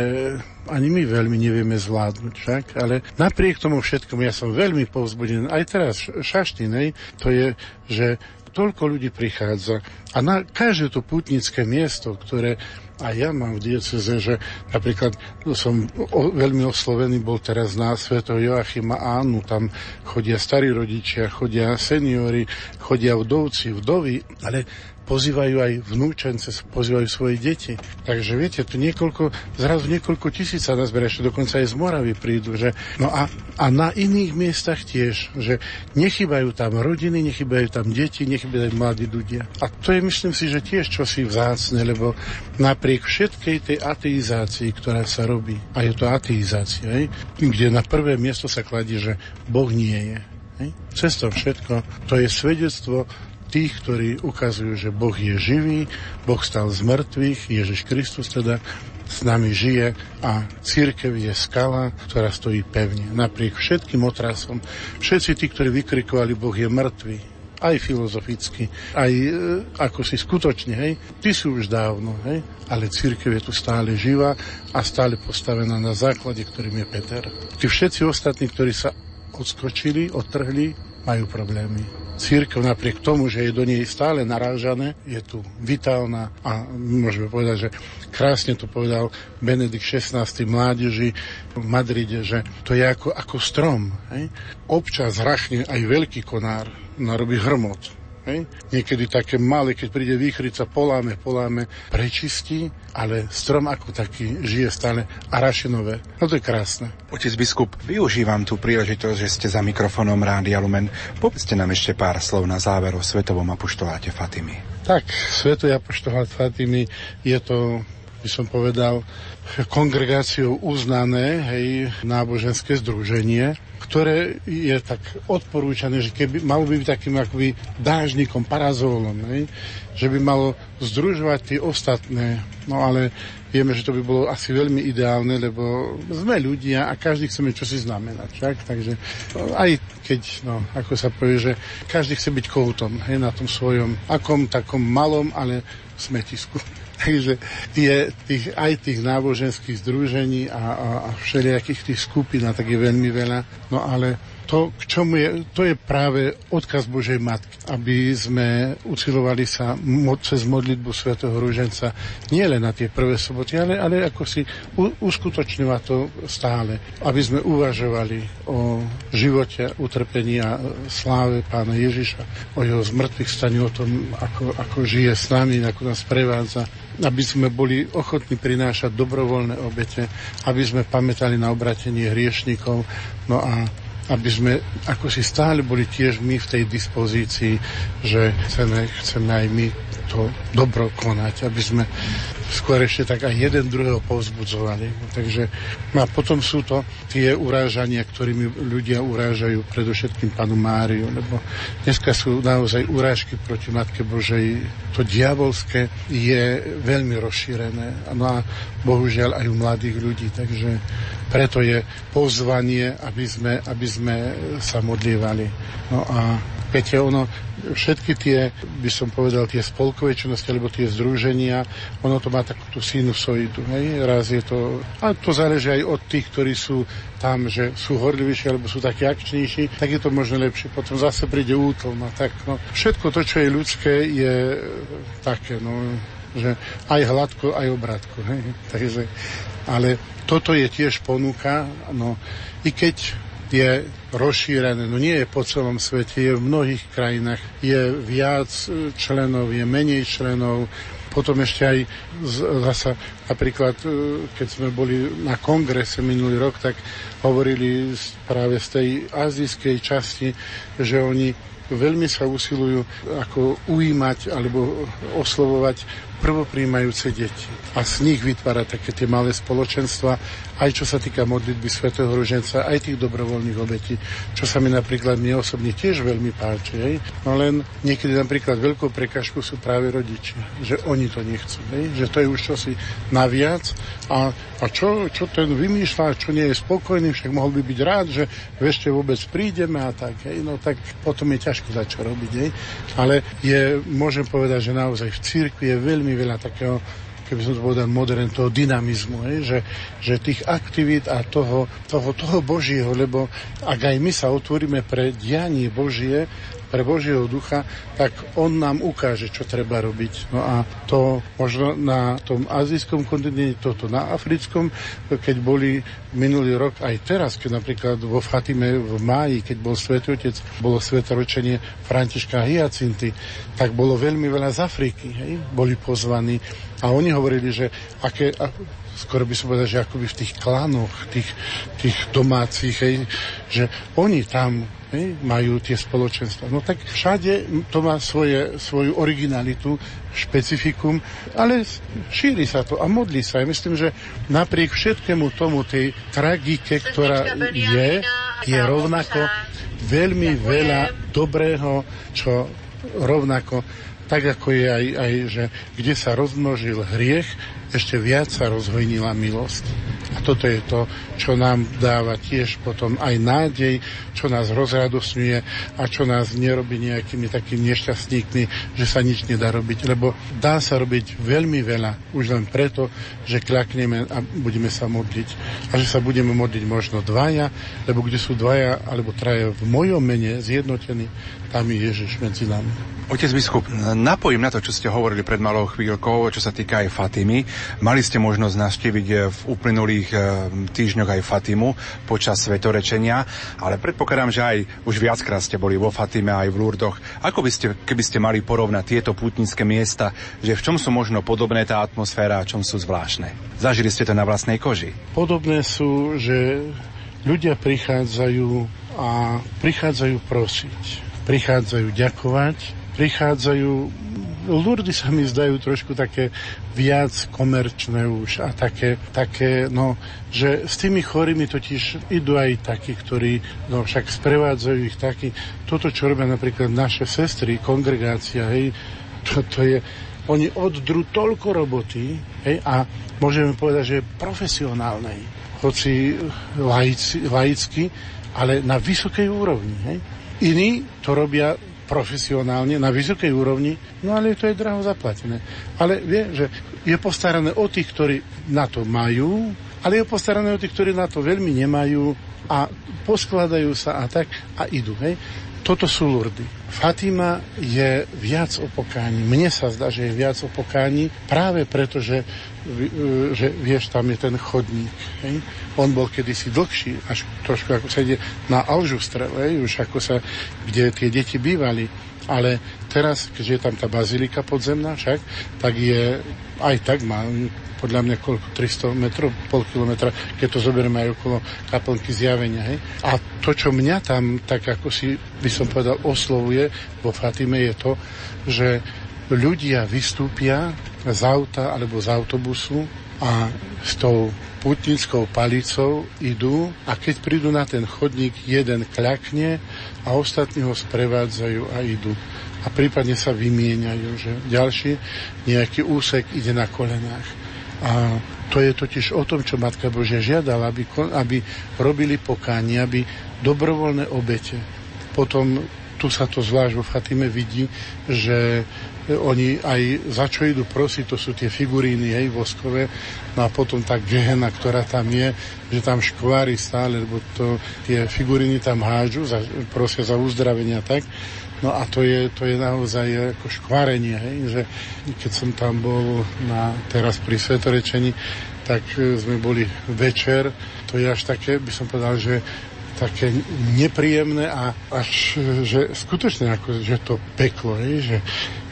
ani my veľmi nevieme zvládnuť však, ale napriek tomu všetkomu ja som veľmi povzbudený, aj teraz šaštinej, to je, že toľko ľudí prichádza a na každé to putnické miesto, ktoré a ja mám v dieceze, že napríklad som o, veľmi oslovený bol teraz na sveto Joachima Ánu, tam chodia starí rodičia, chodia seniori, chodia vdovci, vdovy, ale pozývajú aj vnúčence, pozývajú svoje deti. Takže viete, tu niekoľko, zrazu niekoľko tisíc sa nazberie, ešte dokonca aj z Moravy prídu. Že, no a, a na iných miestach tiež, že nechybajú tam rodiny, nechybajú tam deti, nechybajú tam mladí ľudia. A to je, myslím si, že tiež čosi vzácne, lebo napriek všetkej tej ateizácii, ktorá sa robí, a je to ateizácia, hej, kde na prvé miesto sa kladie, že Boh nie je. Cez to všetko, to je svedectvo tých, ktorí ukazujú, že Boh je živý, Boh stal z mŕtvych, Ježiš Kristus teda, s nami žije a církev je skala, ktorá stojí pevne. Napriek všetkým otrasom, všetci tí, ktorí vykrikovali, Boh je mŕtvy, aj filozoficky, aj e, ako si skutočne, hej, ty sú už dávno, hej, ale církev je tu stále živá a stále postavená na základe, ktorým je Peter. Tí všetci ostatní, ktorí sa odskočili, odtrhli, majú problémy. Církev napriek tomu, že je do nej stále narážané, je tu vitálna a môžeme povedať, že krásne to povedal Benedikt XVI mládeži v Madride, že to je ako, ako strom. Hej? Občas rachne aj veľký konár, narobí hrmot. Hej? Niekedy také malé, keď príde výchrica, poláme, poláme, prečistí, ale strom ako taký žije stále a rašinové. No to je krásne. Otec biskup, využívam tú príležitosť, že ste za mikrofónom Rádia Lumen. Povedzte nám ešte pár slov na záver o Svetovom apoštoláte Fatimy. Tak, Svetový apoštolát Fatimy je to by som povedal, kongregáciou uznané hej, náboženské združenie, ktoré je tak odporúčané, že keby malo by byť takým akoby dážnikom, parazólom, hej, že by malo združovať tie ostatné. No ale vieme, že to by bolo asi veľmi ideálne, lebo sme ľudia a každý chceme čosi znamenať. Však? Takže aj keď, no, ako sa povie, že každý chce byť koutom hej, na tom svojom, akom takom malom, ale smetisku. Takže tie, tých, aj tých náboženských združení a, a, a všelijakých tých skupín, a tak je veľmi veľa. No ale to, k čomu je, to je práve odkaz Božej Matky, aby sme usilovali sa cez modlitbu svätého Rúženca nie len na tie prvé soboty, ale, ale ako si u- uskutočňovať to stále, aby sme uvažovali o živote, utrpení a sláve pána Ježiša, o jeho zmrtvých staní, o tom, ako, ako žije s nami, ako nás prevádza, aby sme boli ochotní prinášať dobrovoľné obete, aby sme pamätali na obratenie hriešnikov, no a aby sme ako si stále boli tiež my v tej dispozícii, že chceme, chceme aj my to dobro konať, aby sme skôr ešte tak aj jeden druhého povzbudzovali. Takže no a potom sú to tie urážania, ktorými ľudia urážajú predovšetkým panu Máriu, lebo dneska sú naozaj urážky proti Matke Božej. To diabolské je veľmi rozšírené. No a bohužiaľ aj u mladých ľudí, takže preto je pozvanie, aby sme, aby sme sa modlievali. No a viete, ono, všetky tie, by som povedal, tie spolkové činnosti, alebo tie združenia, ono to má takú tú sinusoidu. Hej? Raz je to, a to záleží aj od tých, ktorí sú tam, že sú horlivejší, alebo sú takí akčnejší, tak je to možno lepšie. Potom zase príde útlm a tak. No. Všetko to, čo je ľudské, je také, no, že aj hladko, aj obratko. Hej? *laughs* Takže, ale toto je tiež ponuka, no, i keď je rozšírené, no nie je po celom svete, je v mnohých krajinách, je viac členov, je menej členov, potom ešte aj zasa napríklad, e, keď sme boli na kongrese minulý rok, tak hovorili práve z tej azijskej časti, že oni veľmi sa usilujú ako ujímať alebo oslovovať prvopríjmajúce deti a z nich vytvára také tie malé spoločenstva, aj čo sa týka modlitby svätého Ruženca, aj tých dobrovoľných obetí, čo sa mi napríklad mne osobne tiež veľmi páči. Hej? No len niekedy napríklad veľkou prekažkou sú práve rodičia, že oni to nechcú, hej? že to je už čosi naviac a, a čo, čo ten vymýšľa, čo nie je spokojný, však mohol by byť rád, že ešte vôbec prídeme a tak, hej? no tak potom je ťažko dať robiť. Hej? Ale je, môžem povedať, že naozaj v cirkvi je veľmi veľa takého keby som to povedal modern, toho dynamizmu, hej, že, že tých aktivít a toho, toho, toho Božieho, lebo ak aj my sa otvoríme pre dianie Božie, pre Božieho ducha, tak on nám ukáže, čo treba robiť. No a to možno na tom azijskom kontinente, toto na africkom, keď boli minulý rok, aj teraz, keď napríklad vo Fatime v máji, keď bol Svetý Otec, bolo svetoročenie Františka Hyacinty, tak bolo veľmi veľa z Afriky, hej? boli pozvaní a oni hovorili, že aké, skoro by som povedal, že akoby v tých klanoch, tých, tých domácich, hej, že oni tam hej, majú tie spoločenstva. No tak všade to má svoje, svoju originalitu, špecifikum, ale šíri sa to a modlí sa. Ja myslím, že napriek všetkému tomu, tej tragike, ktorá je, je rovnako veľmi veľa dobrého, čo rovnako tak ako je aj, aj že kde sa rozmnožil hriech, ešte viac sa rozhojnila milosť. A toto je to, čo nám dáva tiež potom aj nádej, čo nás rozradosňuje a čo nás nerobí nejakými takými nešťastníkmi, že sa nič nedá robiť. Lebo dá sa robiť veľmi veľa, už len preto, že kľakneme a budeme sa modliť. A že sa budeme modliť možno dvaja, lebo kde sú dvaja alebo traja v mojom mene zjednotení, tam je Ježiš medzi nami. Otec biskup, napojím na to, čo ste hovorili pred malou chvíľkou, čo sa týka aj Fatimy. Mali ste možnosť navštíviť v uplynulých eh, týždňoch aj Fatimu počas svetorečenia, ale predpokladám, že aj už viackrát ste boli vo Fatime aj v Lurdoch. Ako by ste, keby ste mali porovnať tieto pútnické miesta, že v čom sú možno podobné tá atmosféra a čom sú zvláštne? Zažili ste to na vlastnej koži? Podobné sú, že ľudia prichádzajú a prichádzajú prosiť, prichádzajú ďakovať, prichádzajú Lurdy sa mi zdajú trošku také viac komerčné už a také, také no, že s tými chorými totiž idú aj takí, ktorí, no však sprevádzajú ich takí. Toto, čo robia napríklad naše sestry, kongregácia, hej, to, to je, oni oddru toľko roboty, hej, a môžeme povedať, že je profesionálnej, hoci laici, laicky, ale na vysokej úrovni, hej. Iní to robia profesionálne, na vysokej úrovni, no ale to je draho zaplatené. Ale vie, že je postarané o tých, ktorí na to majú, ale je postarané o tých, ktorí na to veľmi nemajú a poskladajú sa a tak a idú. Hej. Toto sú Lurdy. Fatima je viac o pokání. Mne sa zdá, že je viac o pokání práve preto, že, že vieš, tam je ten chodník. Hej? On bol kedysi dlhší, až trošku ako sa ide na Alžustre, hej? už ako sa, kde tie deti bývali. Ale teraz, keďže je tam tá bazilika podzemná však, tak je, aj tak má podľa mňa koľko, 300 metrov, pol kilometra, keď to zoberieme aj okolo kaplnky zjavenia. Hej? A to, čo mňa tam tak ako si by som povedal oslovuje vo Fatime je to, že ľudia vystúpia z auta alebo z autobusu a s tou putnickou palicou idú a keď prídu na ten chodník, jeden kľakne a ostatní ho sprevádzajú a idú. A prípadne sa vymieňajú, že ďalší nejaký úsek ide na kolenách. A to je totiž o tom, čo Matka Božia žiadala, aby, aby robili pokánie, aby dobrovoľné obete. Potom tu sa to zvlášť vo Fatime vidí, že oni aj za čo idú prosiť, to sú tie figuríny, hej, voskové, no a potom tá gehena, ktorá tam je, že tam škvári stále, lebo to, tie figuríny tam hážu, za, prosia za uzdravenia tak, No a to je, to je naozaj ako škvarenie, hej, že keď som tam bol na, teraz pri svetorečení, tak e, sme boli večer, to je až také, by som povedal, že také nepríjemné a až, e, že skutočne ako, že to peklo, hej, že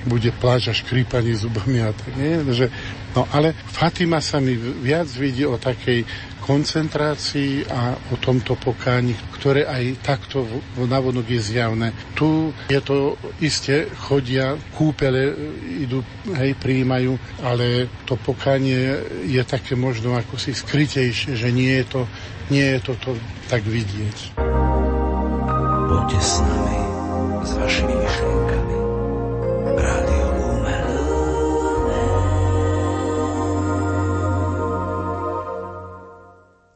bude pláč a škrípanie zubami a tak, nie? Že, no ale Fatima sa mi viac vidí o takej koncentrácii a o tomto pokáni, ktoré aj takto navonok je zjavné. Tu je to iste, chodia, kúpele idú, hej, prijímajú, ale to pokánie je také možno ako si skrytejšie, že nie je to, nie je to, to tak vidieť. Poďte s nami, s vašimi myšlienkami.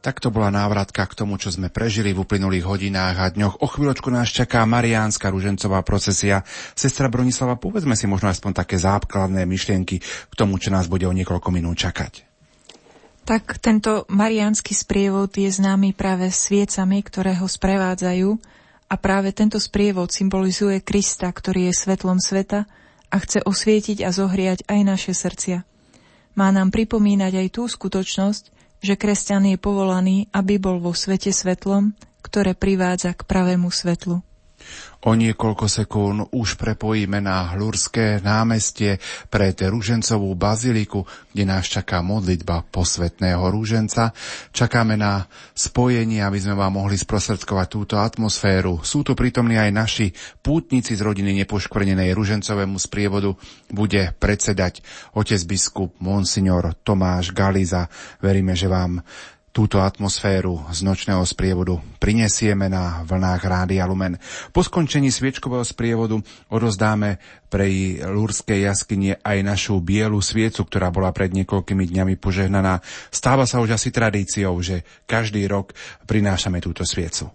Tak to bola návratka k tomu, čo sme prežili v uplynulých hodinách a dňoch. O chvíľočku nás čaká Mariánska ružencová procesia. Sestra Bronislava, povedzme si možno aspoň také základné myšlienky k tomu, čo nás bude o niekoľko minút čakať. Tak tento mariánsky sprievod je známy práve sviecami, ktoré ho sprevádzajú a práve tento sprievod symbolizuje Krista, ktorý je svetlom sveta a chce osvietiť a zohriať aj naše srdcia. Má nám pripomínať aj tú skutočnosť, že kresťan je povolaný, aby bol vo svete svetlom, ktoré privádza k pravému svetlu. O niekoľko sekúnd už prepojíme na Hlurské námestie pred Rúžencovú baziliku, kde nás čaká modlitba posvetného rúženca. Čakáme na spojenie, aby sme vám mohli sprostredkovať túto atmosféru. Sú tu prítomní aj naši pútnici z rodiny nepoškvrnenej Rúžencovému sprievodu. Bude predsedať otec biskup Monsignor Tomáš Galiza. Veríme, že vám túto atmosféru z nočného sprievodu prinesieme na vlnách Rádia Lumen. Po skončení sviečkového sprievodu odozdáme pre Lúrskej jaskyne aj našu bielu sviecu, ktorá bola pred niekoľkými dňami požehnaná. Stáva sa už asi tradíciou, že každý rok prinášame túto sviecu.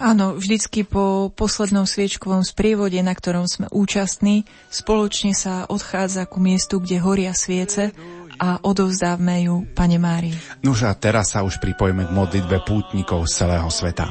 Áno, vždycky po poslednom sviečkovom sprievode, na ktorom sme účastní, spoločne sa odchádza ku miestu, kde horia sviece a odovzdávme ju Pane Márii. Nuž a teraz sa už pripojíme k modlitbe pútnikov z celého sveta.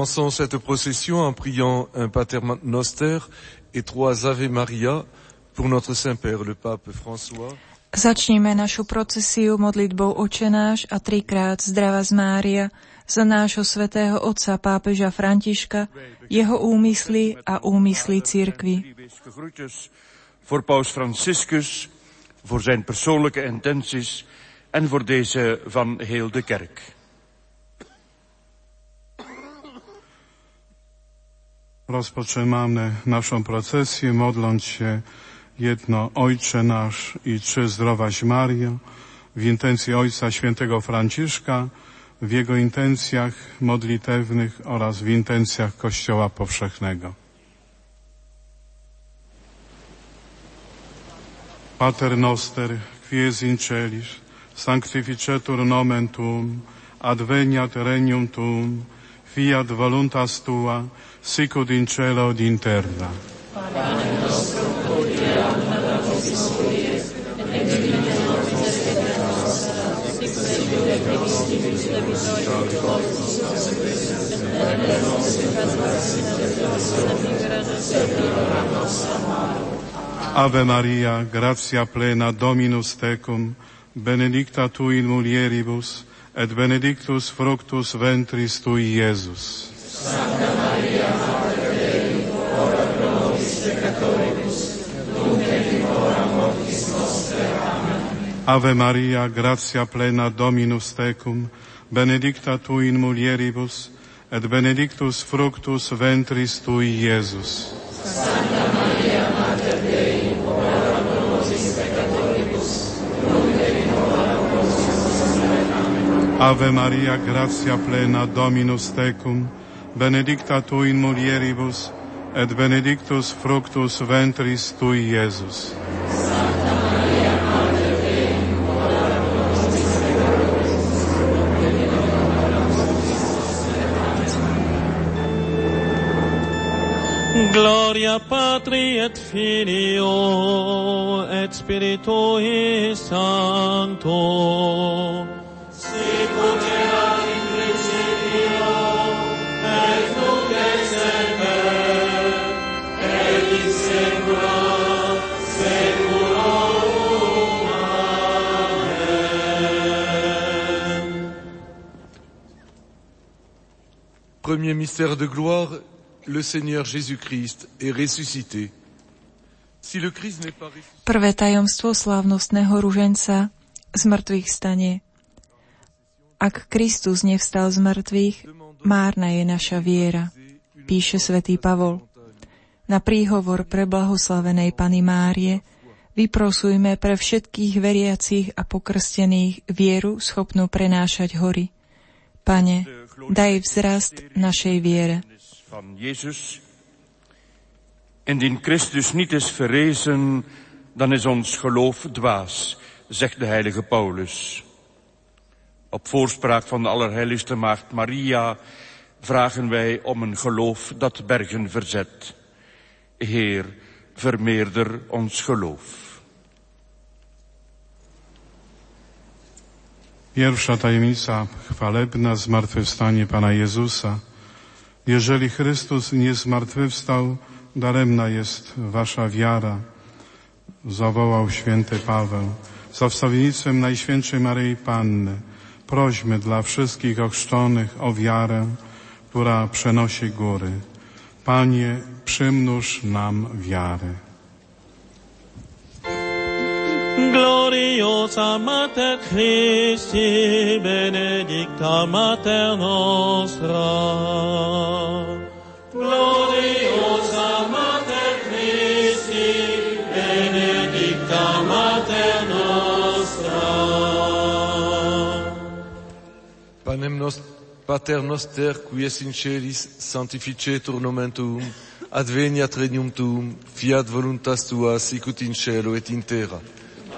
Commençons cette procession en priant un Pater Noster et trois Ave Maria pour notre Saint-Père, le pape François. Začníme našu procesiu modlitbou Očenáš a trikrát zdrava z Mária za nášho svätého otca pápeža Františka, jeho úmysly a úmysly církvy. Voor paus Franciscus, voor zijn persoonlijke intenties en voor deze van heel de kerk. Rozpoczynamy naszą procesję modląc się jedno Ojcze Nasz i Trzy Zdrowaś Mario w intencji Ojca Świętego Franciszka, w jego intencjach modlitewnych oraz w intencjach Kościoła Powszechnego. Pater noster, quies in celis, sanctificetur nomen tuum, adveniat regnum tuum, fiat voluntas tua, sicut in cielo ed in terra. Ave Maria, gratia plena Dominus tecum, benedicta tu in mulieribus, et benedictus fructus ventris tui, Iesus. Sancta Maria, Mater Dei, ora pro nobis peccatoribus, nunc et in hora mortis nostre. Amen. Ave Maria, gratia plena Dominus tecum, benedicta tu in mulieribus, et benedictus fructus ventris tui, Iesus. Sancta Maria, Mater Dei, ora pro nobis peccatoribus, nunc et in hora mortis nostre. Amen. Ave Maria, gratia plena Dominus tecum, benedicta tu in mulieribus, et benedictus fructus ventris tui, Iesus. Santa Maria, Mater Dei, ora pro nobis peccatoribus, nunc et in hora mortis Amen. Gloria Patri et Filio et Spiritui Sancto. Sicut erat Premier mystère de gloire, le Seigneur Jésus-Christ est ressuscité. Prvé tajomstvo slávnostného ruženca z mŕtvych stane. Ak Kristus nevstal z mŕtvych, márna je naša viera, píše svätý Pavol. Na príhovor pre blahoslavenej Pany Márie vyprosujme pre všetkých veriacich a pokrstených vieru schopnú prenášať hory. Pane, daj vzrast našej viere. Indien Christus niet is verrezen, dan is ons geloof dwaas, zegt de heilige Paulus. Op voorspraak van de Allerheiligste Maagd Maria vragen wij om een geloof dat bergen verzet. Heer, vermeerder ons geloof. Pierwsza tajemnica chwalebna zmartwychwstanie Pana Jezusa – Jeżeli Chrystus nie zmartwychwstał, daremna jest wasza wiara, zawołał święty Paweł. Za wstawiennictwem Najświętszej Maryi Panny prośmy dla wszystkich ochrzczonych o wiarę, która przenosi góry. Panie, przymnóż nam wiarę. Gloriosa Mater Christi, benedicta Mater nostra. Gloriosa Mater Christi, benedicta Mater nostra. Panem nos, Pater noster, qui es in celis, sanctificetur nomen tuum, adveniat regnum tuum, fiat voluntas tua, sicut in cielo et in terra.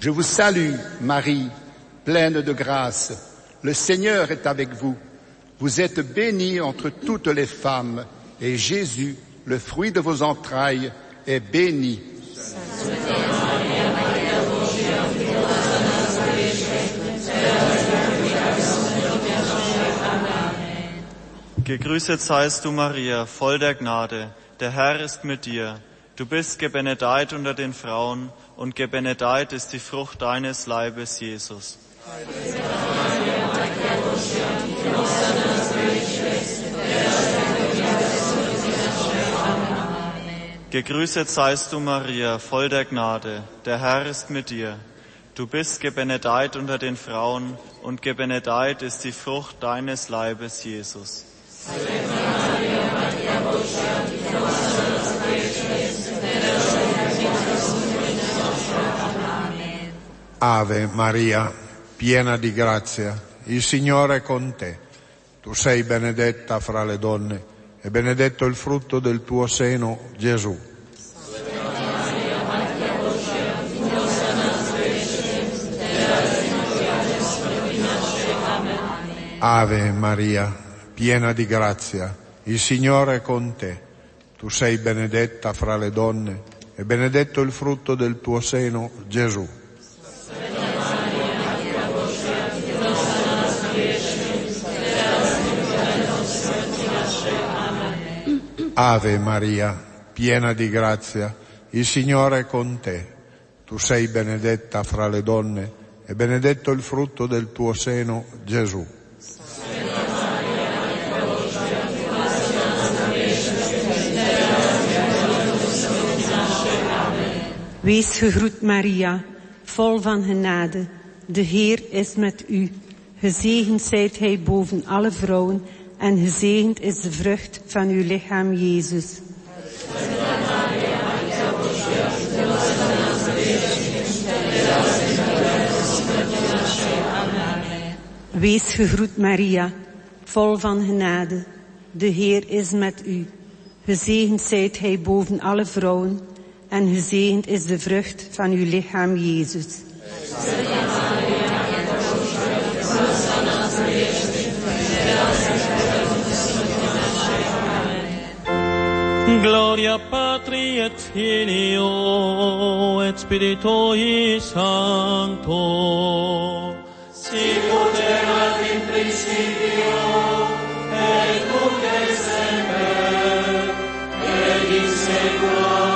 Je vous salue, Marie, pleine de grâce. Le Seigneur est avec vous. Vous êtes bénie entre toutes les femmes, et Jésus, le fruit de vos entrailles, est béni. Gegrüßet seist du, Maria, voll der Gnade. Der Herr ist mit dir. Du bist gebenedeit unter den Frauen und gebenedeit ist die Frucht deines Leibes, Jesus. Gegrüßet seist du, Maria, voll der Gnade. Der Herr ist mit dir. Du bist gebenedeit unter den Frauen und gebenedeit ist die Frucht deines Leibes, Jesus. Ave Maria, piena di grazia, il Signore è con te. Tu sei benedetta fra le donne e benedetto il frutto del tuo seno, Gesù. Ave Maria, piena di grazia, il Signore è con te. Tu sei benedetta fra le donne e benedetto il frutto del tuo seno, Gesù. Ave Maria, piena di grazia, il Signore è con te. Tu sei benedetta fra le donne e benedetto il frutto del tuo seno, Gesù. Wees gegroet Maria, vol van genade. De Heer is met u. Gezegend zijt gij boven alle vrouwen en gezegend is de vrucht van uw lichaam, Jezus. Wees gegroet Maria, vol van genade. De Heer is met u. Gezegend zijt gij boven alle vrouwen en gezegend is de vrucht van uw lichaam, Jezus. Gloria Patri et Filio et Spiritui Sancto. Sicut erat in principio et nunc et semper et in saecula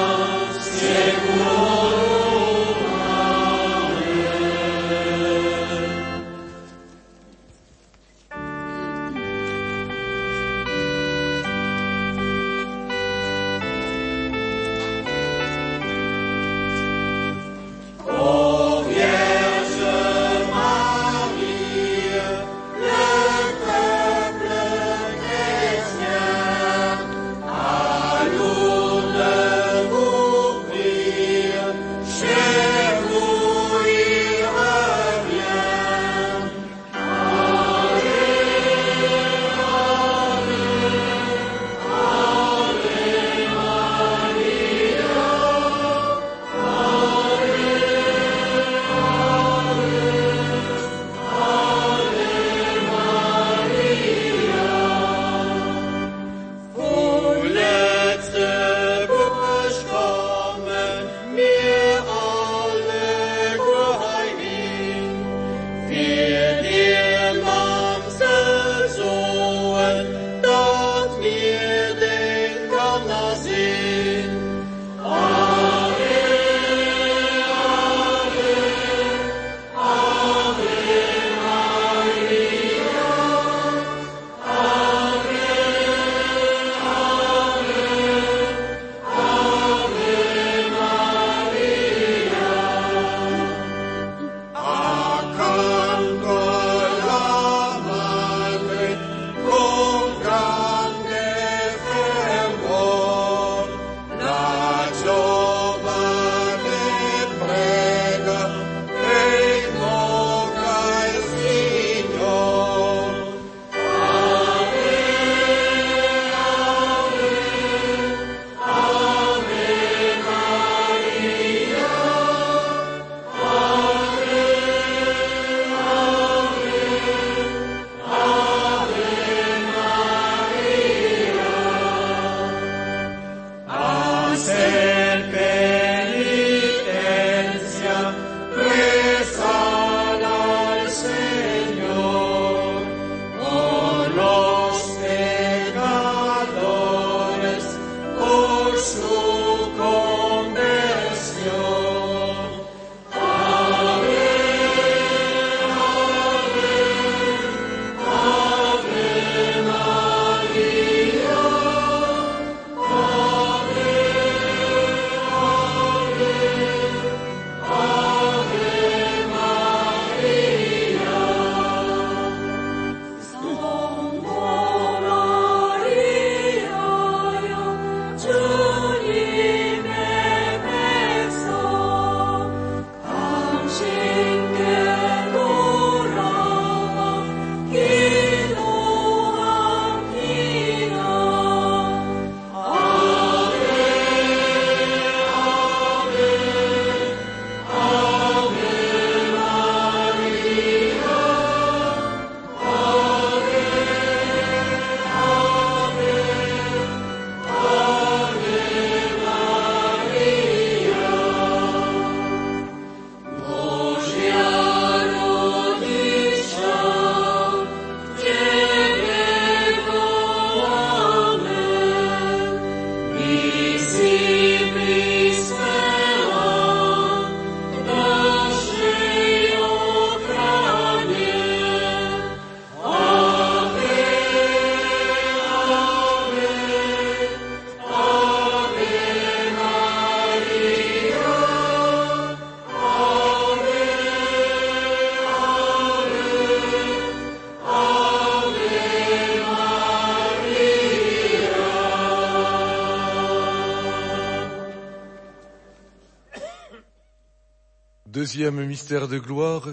Deuxième mystère de gloire,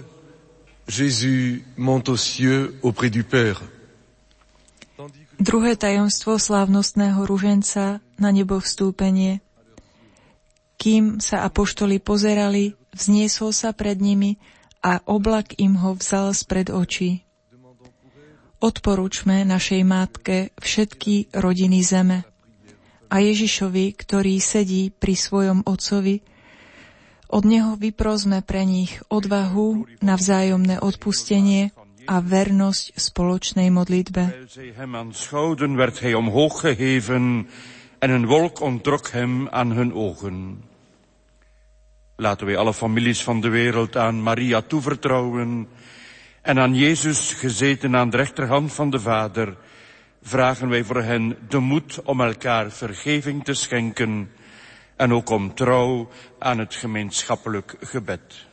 Jésus monte aux cieux auprès du Père. Druhé tajomstvo slávnostného ruženca na nebo vstúpenie. Kým sa apoštoli pozerali, vzniesol sa pred nimi a oblak im ho vzal spred očí. Odporúčme našej matke všetky rodiny zeme a Ježišovi, ktorý sedí pri svojom otcovi, od Neho vyprosme pre nich odvahu na vzájomné odpustenie a vernosť spoločnej modlitbe. werd hij omhoog geheven en een wolk ontrok hem aan hun ogen. Laten wij alle families van de wereld aan Maria toevertrouwen en aan Jezus gezeten aan de rechterhand van de Vader, vragen wij voor hen de moed om elkaar vergeving te schenken en ook om trouw aan het gemeenschappelijk gebed.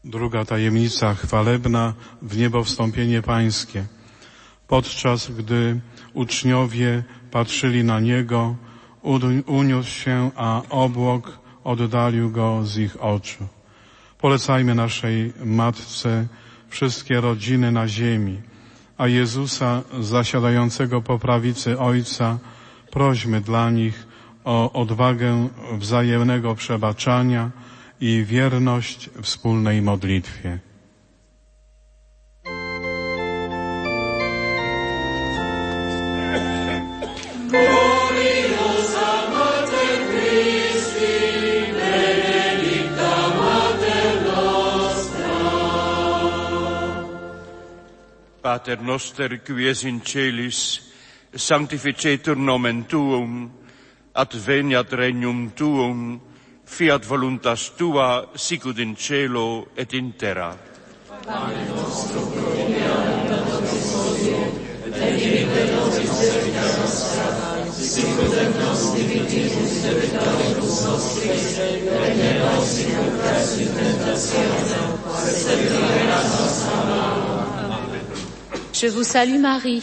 Druga tajemnica chwalebna w niebo wstąpienie pańskie. Podczas gdy uczniowie patrzyli na niego, uniósł się, a obłok oddalił go z ich oczu. Polecajmy naszej Matce wszystkie rodziny na ziemi, a Jezusa zasiadającego po prawicy Ojca Prośmy dla nich o odwagę wzajemnego przebaczania i wierność wspólnej modlitwie. Pater noster qui in celis, sanctificetur nomen tuum, adveniat regnum tuum, fiat voluntas tua, sicut in cielo et in terra. Je vous salue Marie,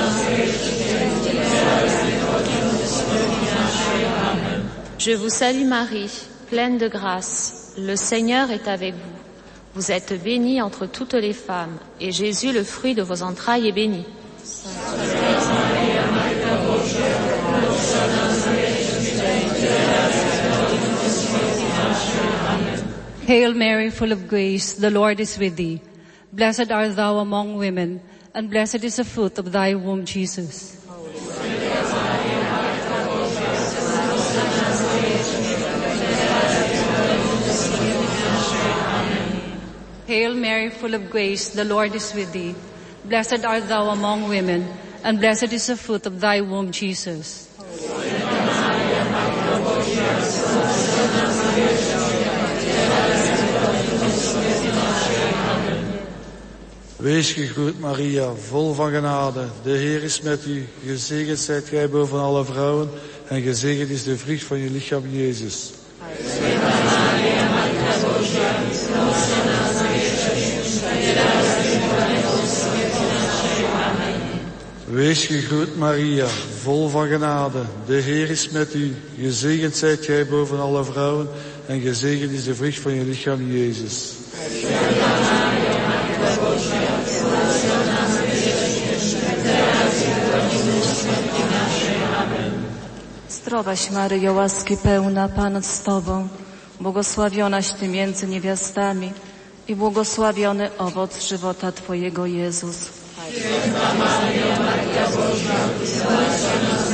Je vous salue Marie, pleine de grâce, le Seigneur est avec vous. Vous êtes bénie entre toutes les femmes, et Jésus, le fruit de vos entrailles, est béni. Hail Mary, full of grace, the Lord is with thee. Blessed art thou among women, and blessed is the fruit of thy womb, Jesus. Hail Mary, full of grace, the Lord is with thee. Blessed art thou among women, and blessed is the fruit of thy womb, Jesus. Wees gegroet Maria, vol van genade. De Heer is met u. Gezegend zijt gij boven alle vrouwen en gezegend is de vrucht van je lichaam, Jezus. Wees gegroet Maria, vol van genade. De Heer is met u. Gezegend zijt gij boven alle vrouwen en gezegend is de vrucht van je lichaam, Jezus. Zdrowaś Maryjo, łaski pełna, Pan z Tobą, błogosławionaś Ty między niewiastami i błogosławiony owoc żywota Twojego Jezus. Święta Maryjo, Matka Boża, nas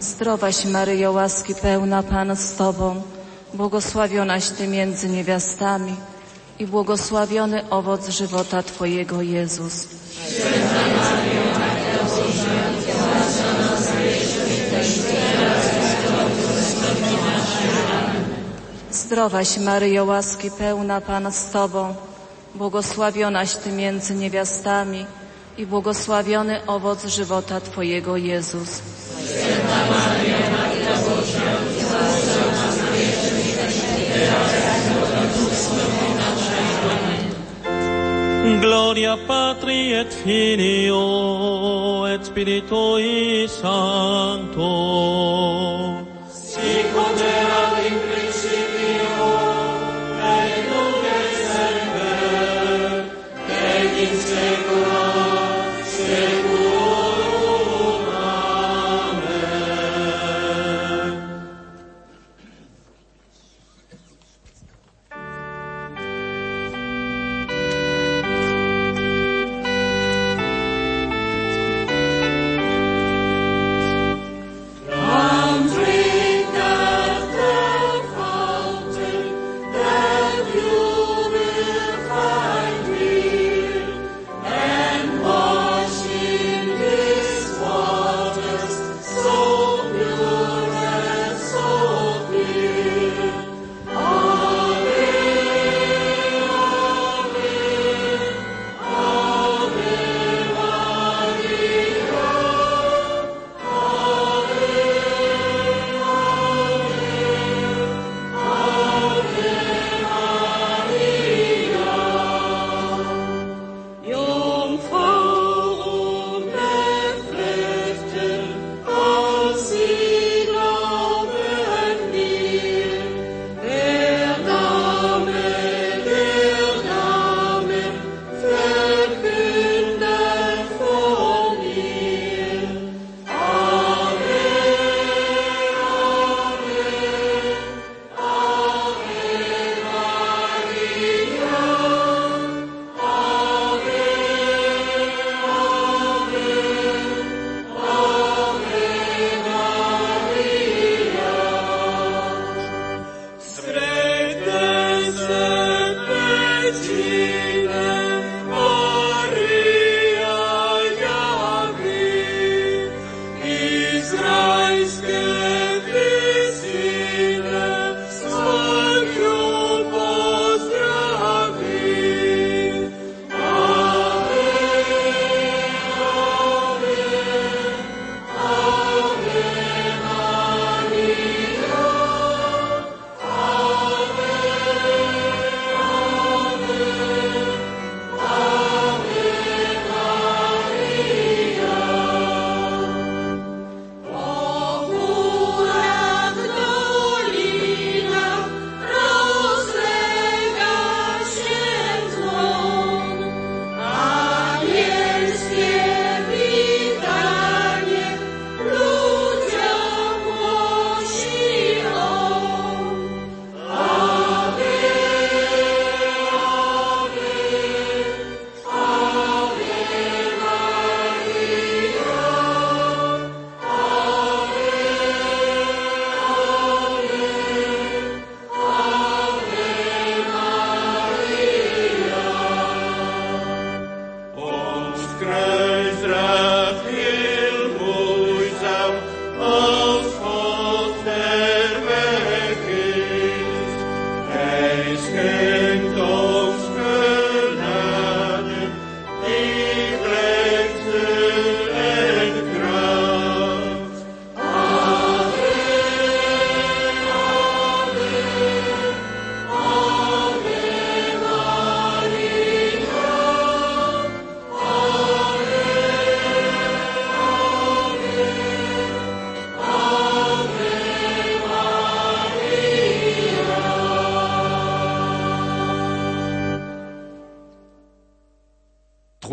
Zdrowaś Maryjo, łaski pełna, Pan z Tobą, błogosławionaś Ty między niewiastami i błogosławiony owoc żywota Twojego Jezus. Święta Maryjo, Zdrowaś Maryjo, łaski pełna, Pan z Tobą, błogosławionaś Ty między niewiastami i błogosławiony owoc żywota Twojego Jezus. Święta Maryjo, Matka Boża, nas Gloria Patri et Filio et Spiritui Sancto. Sic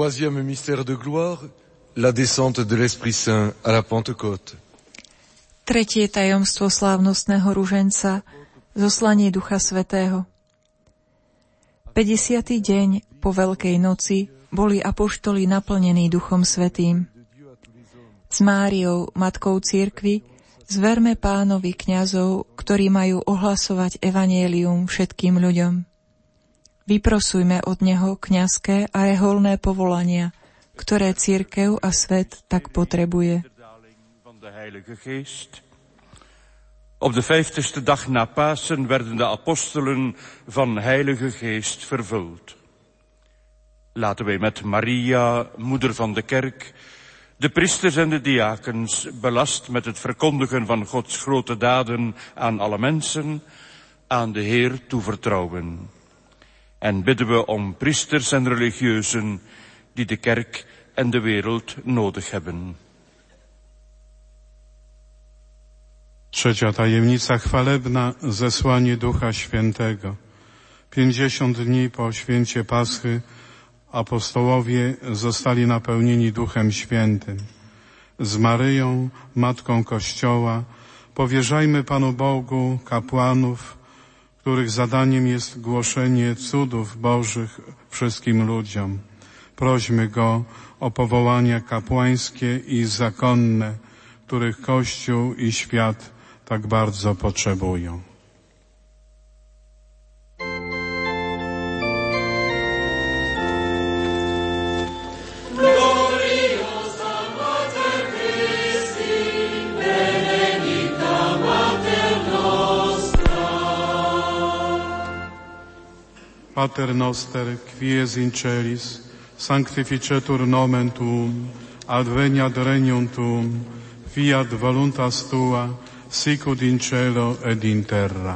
Troisième mystère de gloire, la descente de l'Esprit Saint à la Pentecôte. Tretie tajomstvo slávnostného ruženca, zoslanie Ducha Svetého. 50. deň po Veľkej noci boli apoštoli naplnení Duchom Svetým. S Máriou, Matkou Církvy, zverme pánovi kňazov, ktorí majú ohlasovať evanielium všetkým ľuďom. Vyprosujme od Neho kňazské a reholné povolania, ktoré církev a svet tak potrebuje. Op de vijftigste dag na Pasen werden de apostelen van Heilige Geest vervuld. Laten wij met Maria, moeder van de kerk, de priesters en de diakens, belast met het verkondigen van Gods grote daden aan alle mensen, aan de Heer toevertrouwen. En bidden we om priesters en religieuzen die de kerk en de wereld nodig hebben. Trzecia tajemnica chwalebna, zesłanie Ducha Świętego. Pięćdziesiąt dni po święcie Paschy apostołowie zostali napełnieni Duchem Świętym. Z Maryją, Matką Kościoła, powierzajmy Panu Bogu kapłanów, których zadaniem jest głoszenie cudów Bożych wszystkim ludziom. Prośmy Go o powołania kapłańskie i zakonne, których Kościół i świat tak bardzo potrzebują. Pater noster, qui es in celis, sanctificetur nomen tuum, adveniat regnum tuum, fiat voluntas tua, sicut in cielo ed in terra.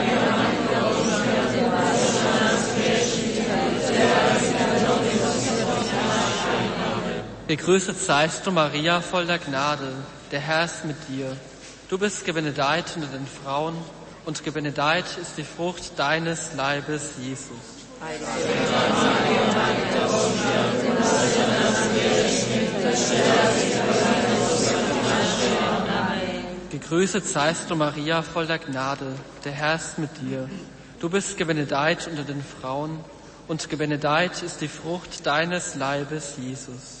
Gegrüßet seist du, Maria, voll der Gnade. Der Herr ist mit dir. Du bist gebenedeit unter den Frauen und gebenedeit ist die Frucht deines Leibes, Jesus. Gegrüßet seist du, Maria, voll der Gnade. Der Herr ist mit dir. Du bist gebenedeit unter den Frauen und gebenedeit ist die Frucht deines Leibes, Jesus.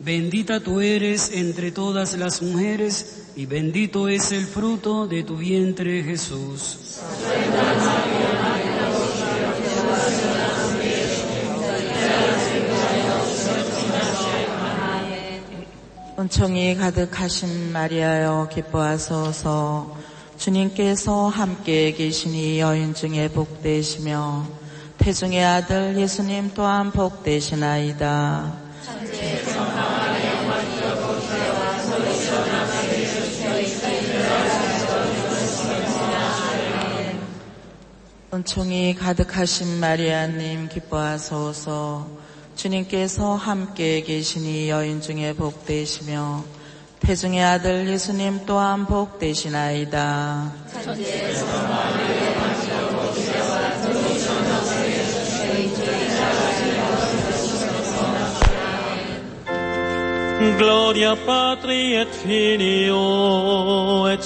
bendita tú eres entre todas las mujeres y bendito es el fruto de tu vientre Jesús. 은총이 가득하신 마리아여 기뻐하소서 주님께서 함께 계시니 여인 중에 복되시며 태중의 아들 예수님 또한 복되시나이다. 은총이 가득하신 마리아님 기뻐하소서 주님께서 함께 계시니 여인 중에 복되시며 태중의 아들 예수님 또한 복되시나이다. Gloria Patri et Filio et.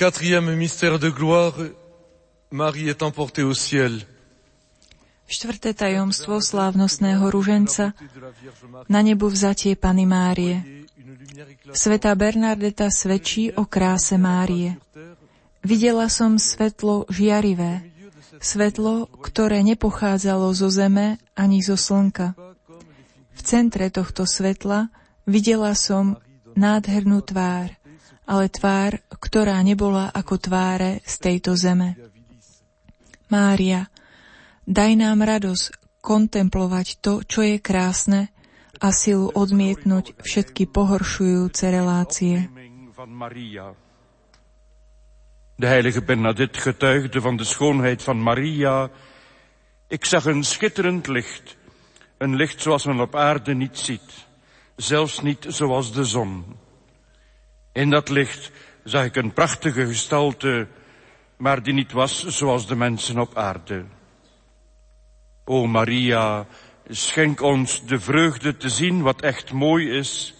Quatrième mystère de gloire, Marie est emportée au ciel. Štvrté tajomstvo slávnostného ruženca na nebu vzatie Pany Márie. Sveta Bernardeta svedčí o kráse Márie. Videla som svetlo žiarivé, svetlo, ktoré nepochádzalo zo zeme ani zo slnka. V centre tohto svetla videla som nádhernú tvár, ale tvár, ktorá nebola ako tváre z tejto zeme. Mária, daj nám radosť kontemplovať to, čo je krásne a silu odmietnúť všetky pohoršujúce relácie. De heilige Bernadette getuigde van de schoonheid van Maria. Ik zag een schitterend licht. Een licht zoals men op aarde niet ziet. Zelfs niet zoals de zon. In dat licht zag ik een prachtige gestalte, maar die niet was zoals de mensen op aarde. O Maria, schenk ons de vreugde te zien wat echt mooi is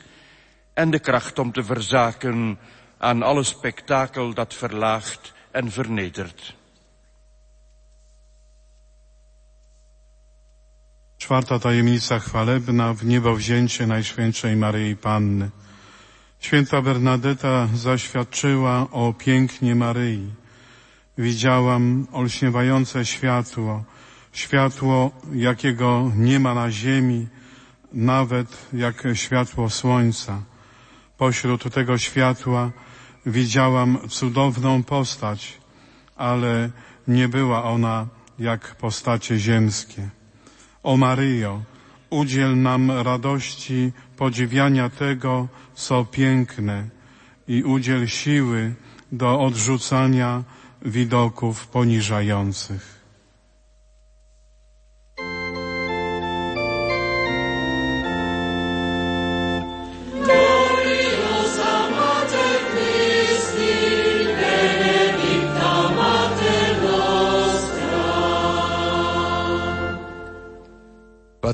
en de kracht om te verzaken aan alle spektakel dat verlaagt en vernedert. Czwarta tajemnica chwalebna, w niebo wzięcie Najświętszej Maryi Panny. Święta Bernadeta zaświadczyła o pięknie Maryi. widziałam olśniewające światło, światło, jakiego nie ma na ziemi, nawet jak światło słońca. Pośród tego światła widziałam cudowną postać, ale nie była ona jak postacie ziemskie. O Maryjo, udziel nam radości podziwiania tego, co piękne i udziel siły do odrzucania widoków poniżających.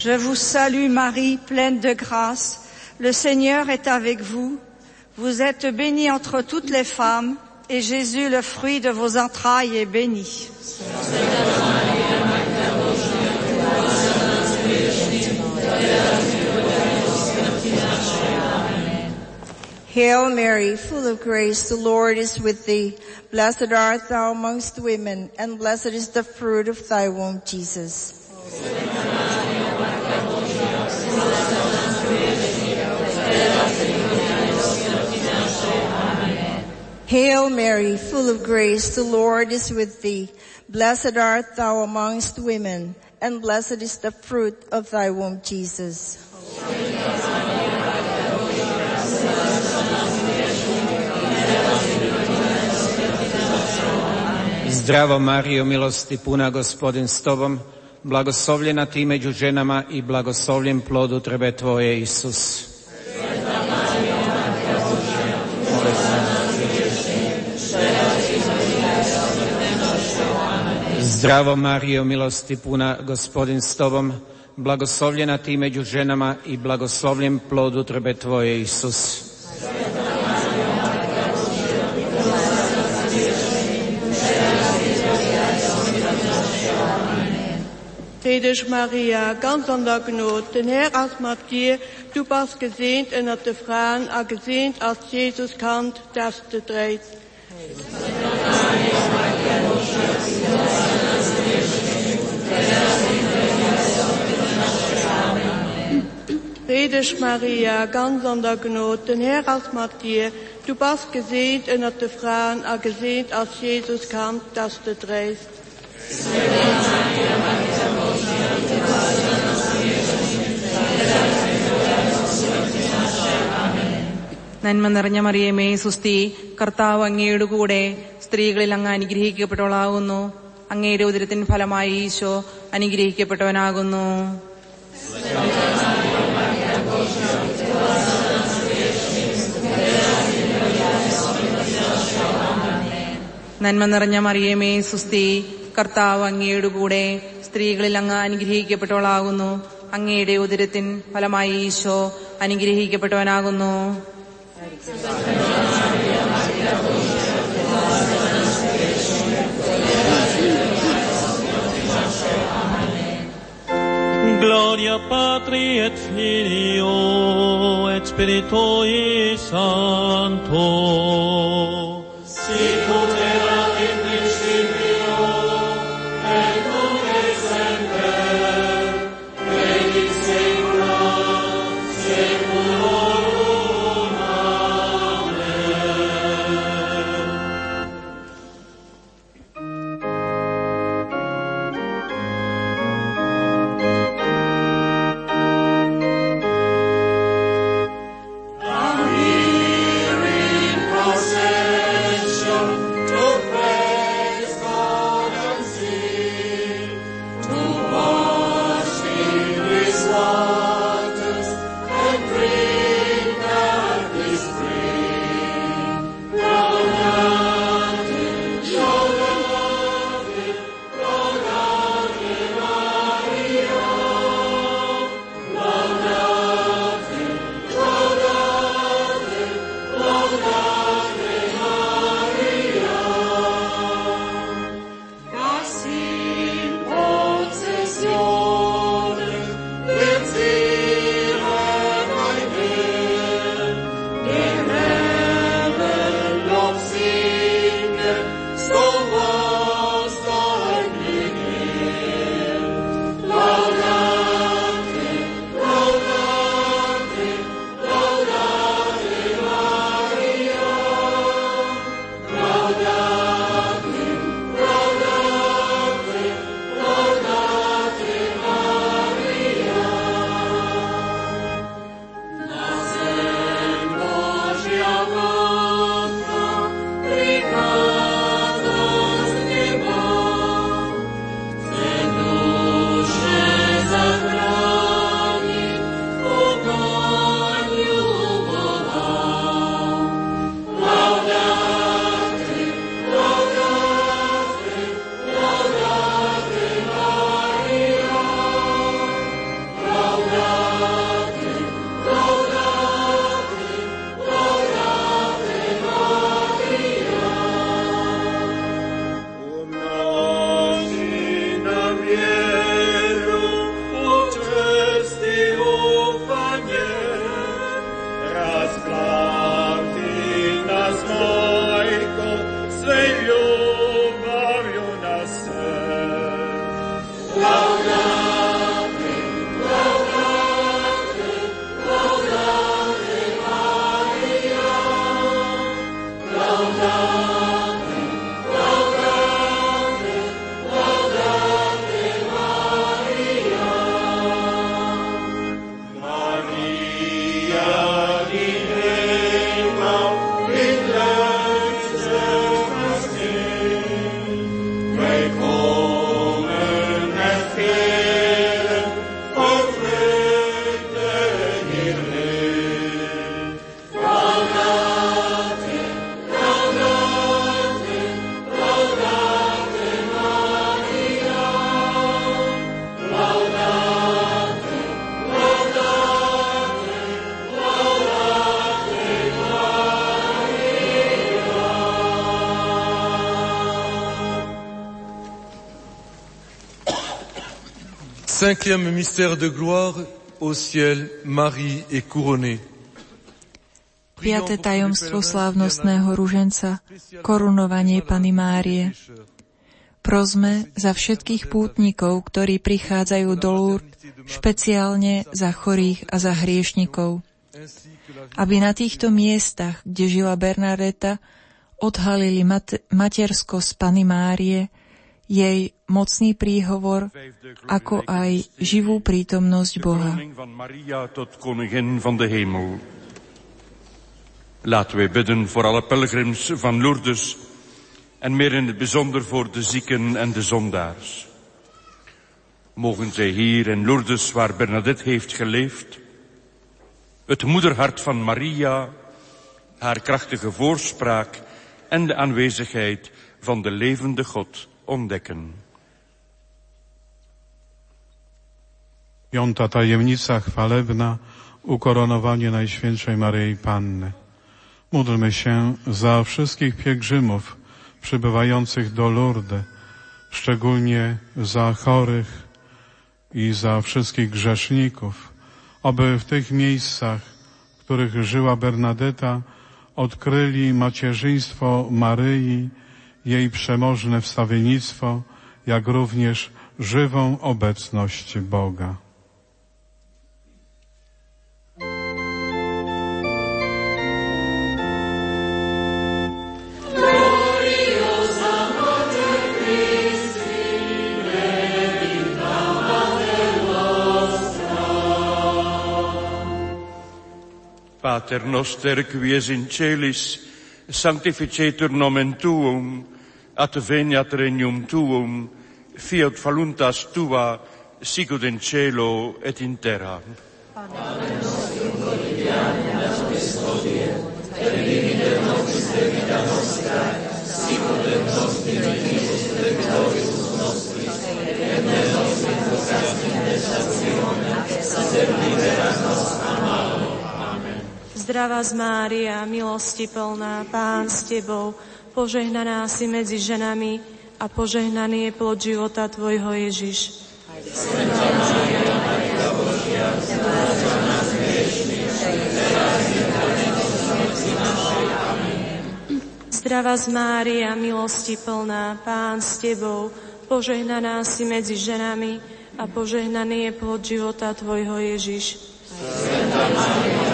Je vous salue Marie, pleine de grâce. Le Seigneur est avec vous. Vous êtes bénie entre toutes les femmes, et Jésus, le fruit de vos entrailles, est béni. Hail Mary, full of grace, the Lord is with thee. Blessed art thou amongst women, and blessed is the fruit of thy womb, Jesus. Hail Mary, full of grace, the Lord is with thee. Blessed art thou amongst women, and blessed is the fruit of thy womb, Jesus. Zdravo Mario, milosti puna gospodin s tobom, blagoslovljena ti među ženama i blagoslovljen plod utrebe tvoje, Isus. Zdravo Mario, milosti puna gospodin s tobom, blagoslovljena ti među ženama i blagoslovljen plod utrebe tvoje, Isus. Heilige Maria, ganz an der Gnot, den Herr als dir, du bist gesehnt unter den Frauen, auch gesehnt als Jesus kannt, dass du trägst. Heilige Maria, ganz an der Gnot, den Herr als mit dir, du bist gesehnt unter den Frauen, auch gesehnt als Jesus kannt, dass du trägst. നന്മ നിറഞ്ഞ മറിയമേ സുസ്തി കർത്താവ് അങ്ങയുടെ കൂടെ സ്ത്രീകളിൽ അങ്ങ് അനുഗ്രഹിക്കപ്പെട്ടവളാകുന്നു അങ്ങയുടെ ഉദരത്തിൻ ഫലമായി ഈശോ അനുഗ്രഹിക്കപ്പെട്ടവനാകുന്നു. നന്മ നിറഞ്ഞ മറിയമേ സുസ്തി കർത്താവ് അങ്ങയുടെ കൂടെ സ്ത്രീകളിൽ അങ്ങ് അനുഗ്രഹിക്കപ്പെട്ടവളാകുന്നു. അങ്ങയുടെ ഉദരത്തിൻ ഫലമായി ഈശോ അനുഗ്രഹിക്കപ്പെട്ടവനാകുന്നു. Gloria Patri et Filio et Spiritui Sancto. Sicut Cinquième mystère de gloire, au ciel, Marie est couronnée. Piaté tajomstvo slávnostného ruženca, korunovanie Pany Márie. Prosme za všetkých pútnikov, ktorí prichádzajú do Lourdes, špeciálne za chorých a za hriešnikov. Aby na týchto miestach, kde žila Bernadeta, odhalili mat- materskosť Pany Márie, jej mocný príhovor, ako aj živú prítomnosť Boha. Laten wij bidden voor alle pelgrims van Lourdes en meer in het bijzonder voor de zieken en de zondaars. Mogen zij hier in Lourdes, waar Bernadette heeft geleefd, het moederhart van Maria, haar krachtige voorspraak en de aanwezigheid van de levende God ontdekken. Piąta tajemnica chwalebna, ukoronowanie Najświętszej Maryi Panny. Módlmy się za wszystkich pielgrzymów przybywających do Lourdes, szczególnie za chorych i za wszystkich grzeszników, aby w tych miejscach, w których żyła Bernadeta, odkryli macierzyństwo Maryi, jej przemożne wstawiennictwo, jak również żywą obecność Boga. Pater noster qui in celis, sanctificetur nomen tuum, at veniat regnum tuum, fiat voluntas tua, sicut in cielo et in terra. Quotidianum da nobis hodie, et dimitte nobis debita nostra, sicut et nos dimittimus debitoribus nostris, et ne nos inducas in tentationem, sed libera nos a malo. Zdravá z Mária, milosti plná, Pán s Tebou, požehnaná si medzi ženami a požehnaný je plod života Tvojho Ježiš. Svetá Mária, Matka Zdravá z Mária, milosti plná, Pán s Tebou, požehnaná si medzi ženami a požehnaný je plod života Tvojho Ježiš. Svetá Mária,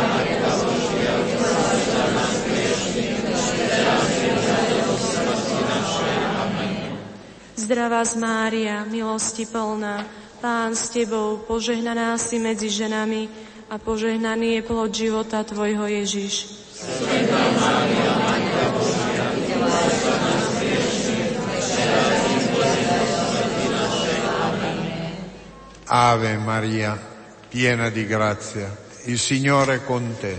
Zdravá z Mária, milosti plná, Pán s Tebou, požehnaná si medzi ženami a požehnaný je plod života Tvojho Ježiš. Svetá Mária, Matka Božia, Ave Maria, piena di grazia, il Signore è con te.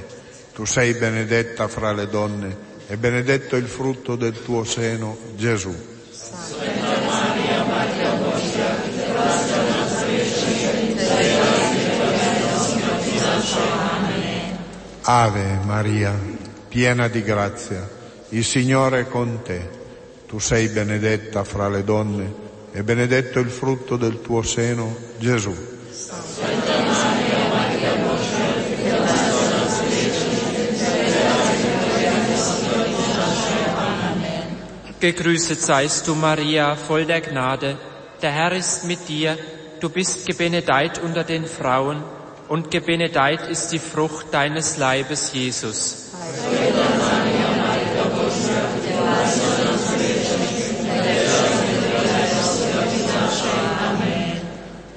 Tu sei benedetta fra le donne e benedetto il frutto del tuo seno, Gesù. Ave Maria, piena di grazia, il Signore è con te. Tu sei benedetta fra le donne e benedetto il frutto del tuo seno, Gesù. Santa Gegrüßet seist du, Maria, voll der Gnade. Der Herr ist mit dir. Du bist gebenedeit unter den Frauen und gebenedeit ist die Frucht deines Leibes, Jesus.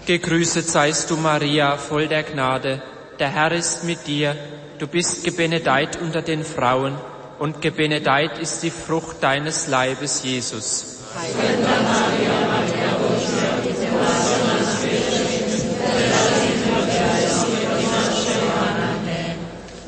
Gegrüßet seist du, Maria, voll der Gnade. Der Herr ist mit dir. Du bist gebenedeit unter den Frauen und gebenedeit ist die Frucht deines Leibes, Jesus.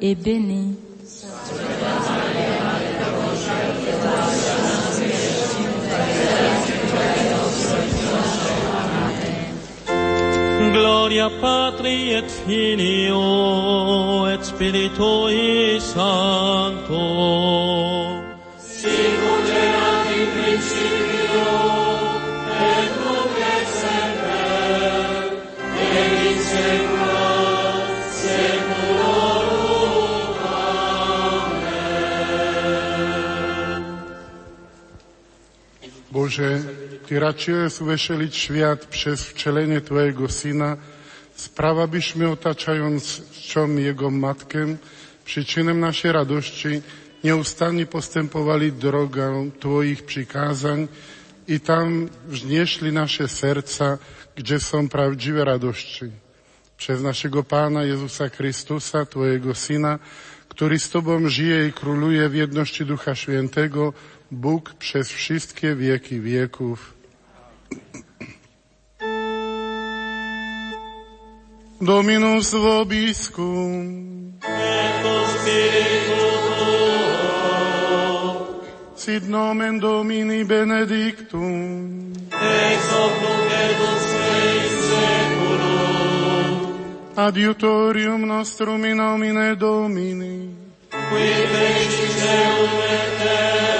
est béni. Gloria Patri et Filio et Spiritui Sancto. Sicut Bože, Ty raczyłeś weselić świat przez wcielenie Twojego Syna, sprawa byśmy otaczając czczą Jego Matkę, przyczynem naszej radości, nieustannie postępowali drogą Twoich przykazań i tam wznieśli nasze serca, gdzie są prawdziwe radości. Przez naszego Pana Jezusa Chrystusa, Twojego Syna, który z Tobą żyje i króluje w jedności Ducha Świętego, Bóg przez wszystkie wieki wieków. Dominus vobiscum. Sit nomen Domini benedictum. Ex hoc nunc et in. Adiutorium nostrum in nomine Domini. Qui feci terra.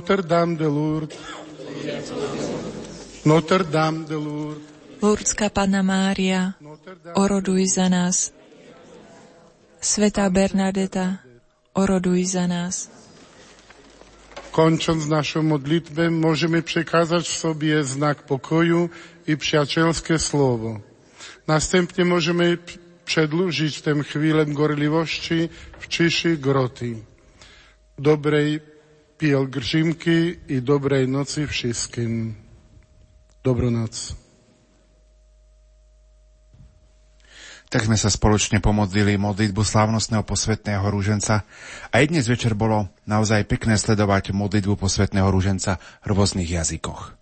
Notre Dame de Lourdes. Notre Dame de Lourdes. Lurdská Panna Mária, oroduj za nás. Svetá Bernadeta, oroduj za nás. Kończąc naszą modlitwę, możemy przekazać sobie znak pokoju i przyjacielskie słowo. Następnie możemy przedłużyć tę chwilę gorliwości w ciszy groty. Dobrej pielgrzymki i dobrej nocy wszystkim. Dobronoc. Tak sme sa spoločne pomodlili modlitbu slávnostného posvetného rúženca a aj dnes večer bolo naozaj pekné sledovať modlitbu posvetného rúženca v rôznych jazykoch.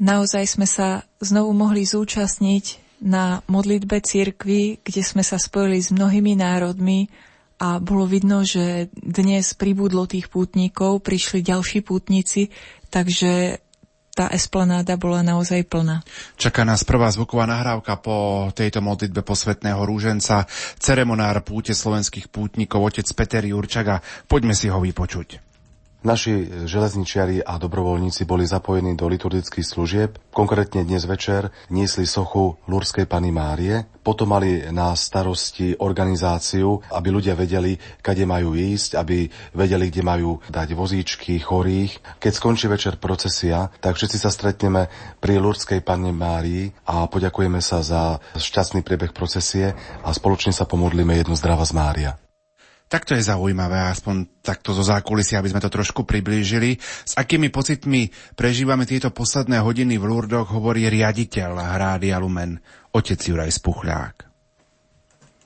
Naozaj sme sa znovu mohli zúčastniť na modlitbe cirkvi, kde sme sa spojili s mnohými národmi a bolo vidno, že dnes pribudlo tých pútnikov, prišli ďalší pútnici, takže tá esplanáda bola naozaj plná. Čaká nás prvá zvuková nahrávka po tejto modlitbe posvetného rúženca, ceremonár púte slovenských pútnikov, otec Peter Jurčaga. Poďme si ho vypočuť. Naši železničiari a dobrovoľníci boli zapojení do liturgických služieb. Konkrétne dnes večer niesli sochu Lurskej Pany Márie. Potom mali na starosti organizáciu, aby ľudia vedeli, kade majú ísť, aby vedeli, kde majú dať vozíčky chorých. Keď skončí večer procesia, tak všetci sa stretneme pri Lurskej Pane Márii a poďakujeme sa za šťastný priebeh procesie a spoločne sa pomodlíme jednu zdravá z Mária. Tak to je zaujímavé, aspoň takto zo zákulisia, aby sme to trošku priblížili. S akými pocitmi prežívame tieto posledné hodiny v Lurdoch, hovorí riaditeľ Hrády Lumen, otec Juraj Spuchľák.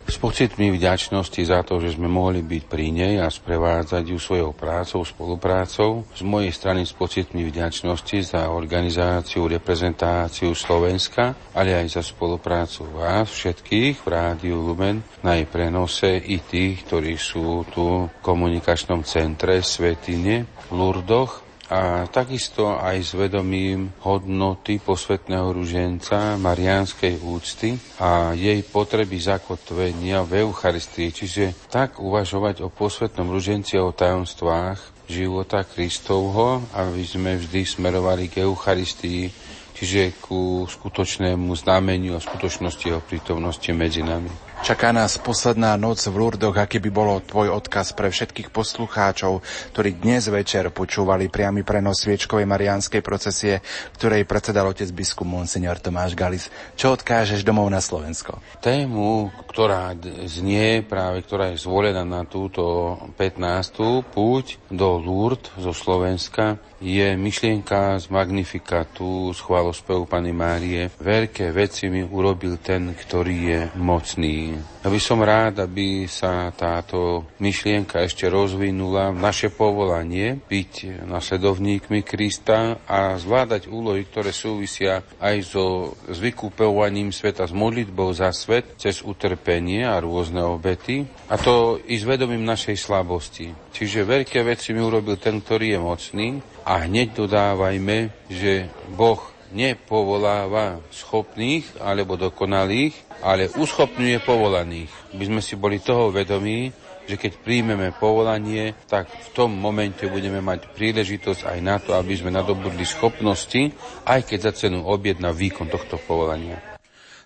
S pocitmi vďačnosti za to, že sme mohli byť pri nej a sprevádzať ju svojou prácou, spoluprácou. Z mojej strany s pocitmi vďačnosti za organizáciu, reprezentáciu Slovenska, ale aj za spoluprácu vás všetkých v Rádiu Lumen na jej prenose i tých, ktorí sú tu v komunikačnom centre Svetine v Lurdoch a takisto aj s vedomím hodnoty posvetného ruženca, marianskej úcty a jej potreby zakotvenia v Eucharistii, čiže tak uvažovať o posvetnom ruženci a o tajomstvách života Kristovho, aby sme vždy smerovali k Eucharistii, čiže ku skutočnému znameniu a skutočnosti jeho prítomnosti medzi nami. Čaká nás posledná noc v Lurdoch, aký by bolo tvoj odkaz pre všetkých poslucháčov, ktorí dnes večer počúvali priamy prenos sviečkovej mariánskej procesie, ktorej predsedal otec biskup Monsignor Tomáš Galis. Čo odkážeš domov na Slovensko? Tému, ktorá znie práve, ktorá je zvolená na túto 15. púť do Lourdes zo Slovenska, je myšlienka z Magnifikatu, z chválospevu Pany Márie. Veľké veci mi urobil ten, ktorý je mocný. Ja by som rád, aby sa táto myšlienka ešte rozvinula. Naše povolanie byť nasledovníkmi Krista a zvládať úlohy, ktoré súvisia aj so zvykúpovaním sveta, s modlitbou za svet, cez utrpenie a rôzne obety. A to i s vedomím našej slabosti. Čiže veľké veci mi urobil ten, ktorý je mocný a hneď dodávajme, že Boh nepovoláva schopných alebo dokonalých, ale uschopňuje povolaných. By sme si boli toho vedomí, že keď príjmeme povolanie, tak v tom momente budeme mať príležitosť aj na to, aby sme nadobudli schopnosti, aj keď za cenu obied na výkon tohto povolania.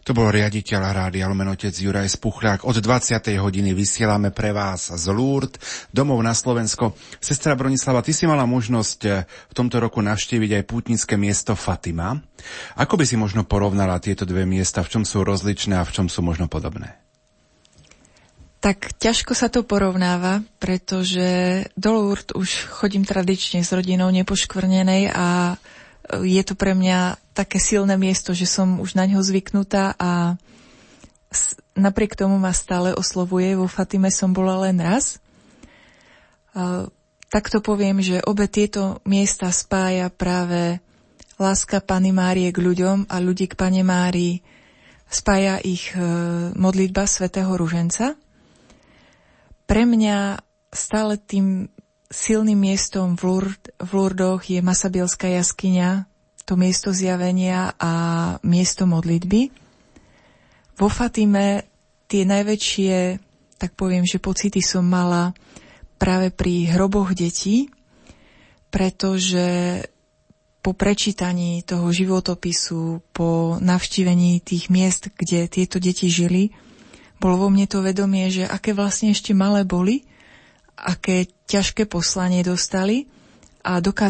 To bol riaditeľ Rádia Lumen otec Juraj Spuchlák. Od 20. hodiny vysielame pre vás z Lourdes, domov na Slovensko. Sestra Bronislava, ty si mala možnosť eh, v tomto roku navštíviť aj pútnické miesto Fatima. Ako by si možno porovnala tieto dve miesta, v čom sú rozličné a v čom sú možno podobné? Tak ťažko sa to porovnáva, pretože do Lourdes už chodím tradične s rodinou nepoškvrnenej a je to pre mňa také silné miesto, že som už na ňo zvyknutá a napriek tomu ma stále oslovuje. Vo Fatime som bola len raz. Takto poviem, že obe tieto miesta spája práve láska Pany Márie k ľuďom a ľudí k Pane Márii. Spája ich e, modlitba svätého Ruženca. Pre mňa stále tým silným miestom v, Lourd, v Lourdoch je Masabielská jaskyňa, to miesto zjavenia a miesto modlitby. Vo Fatime tie najväčšie, tak poviem, že pocity som mala práve pri hroboch detí, pretože po prečítaní toho životopisu, po navštívení tých miest, kde tieto deti žili, bolo vo mne to vedomie, že aké vlastne ešte malé boli, aké ťažké poslanie dostali a dokázali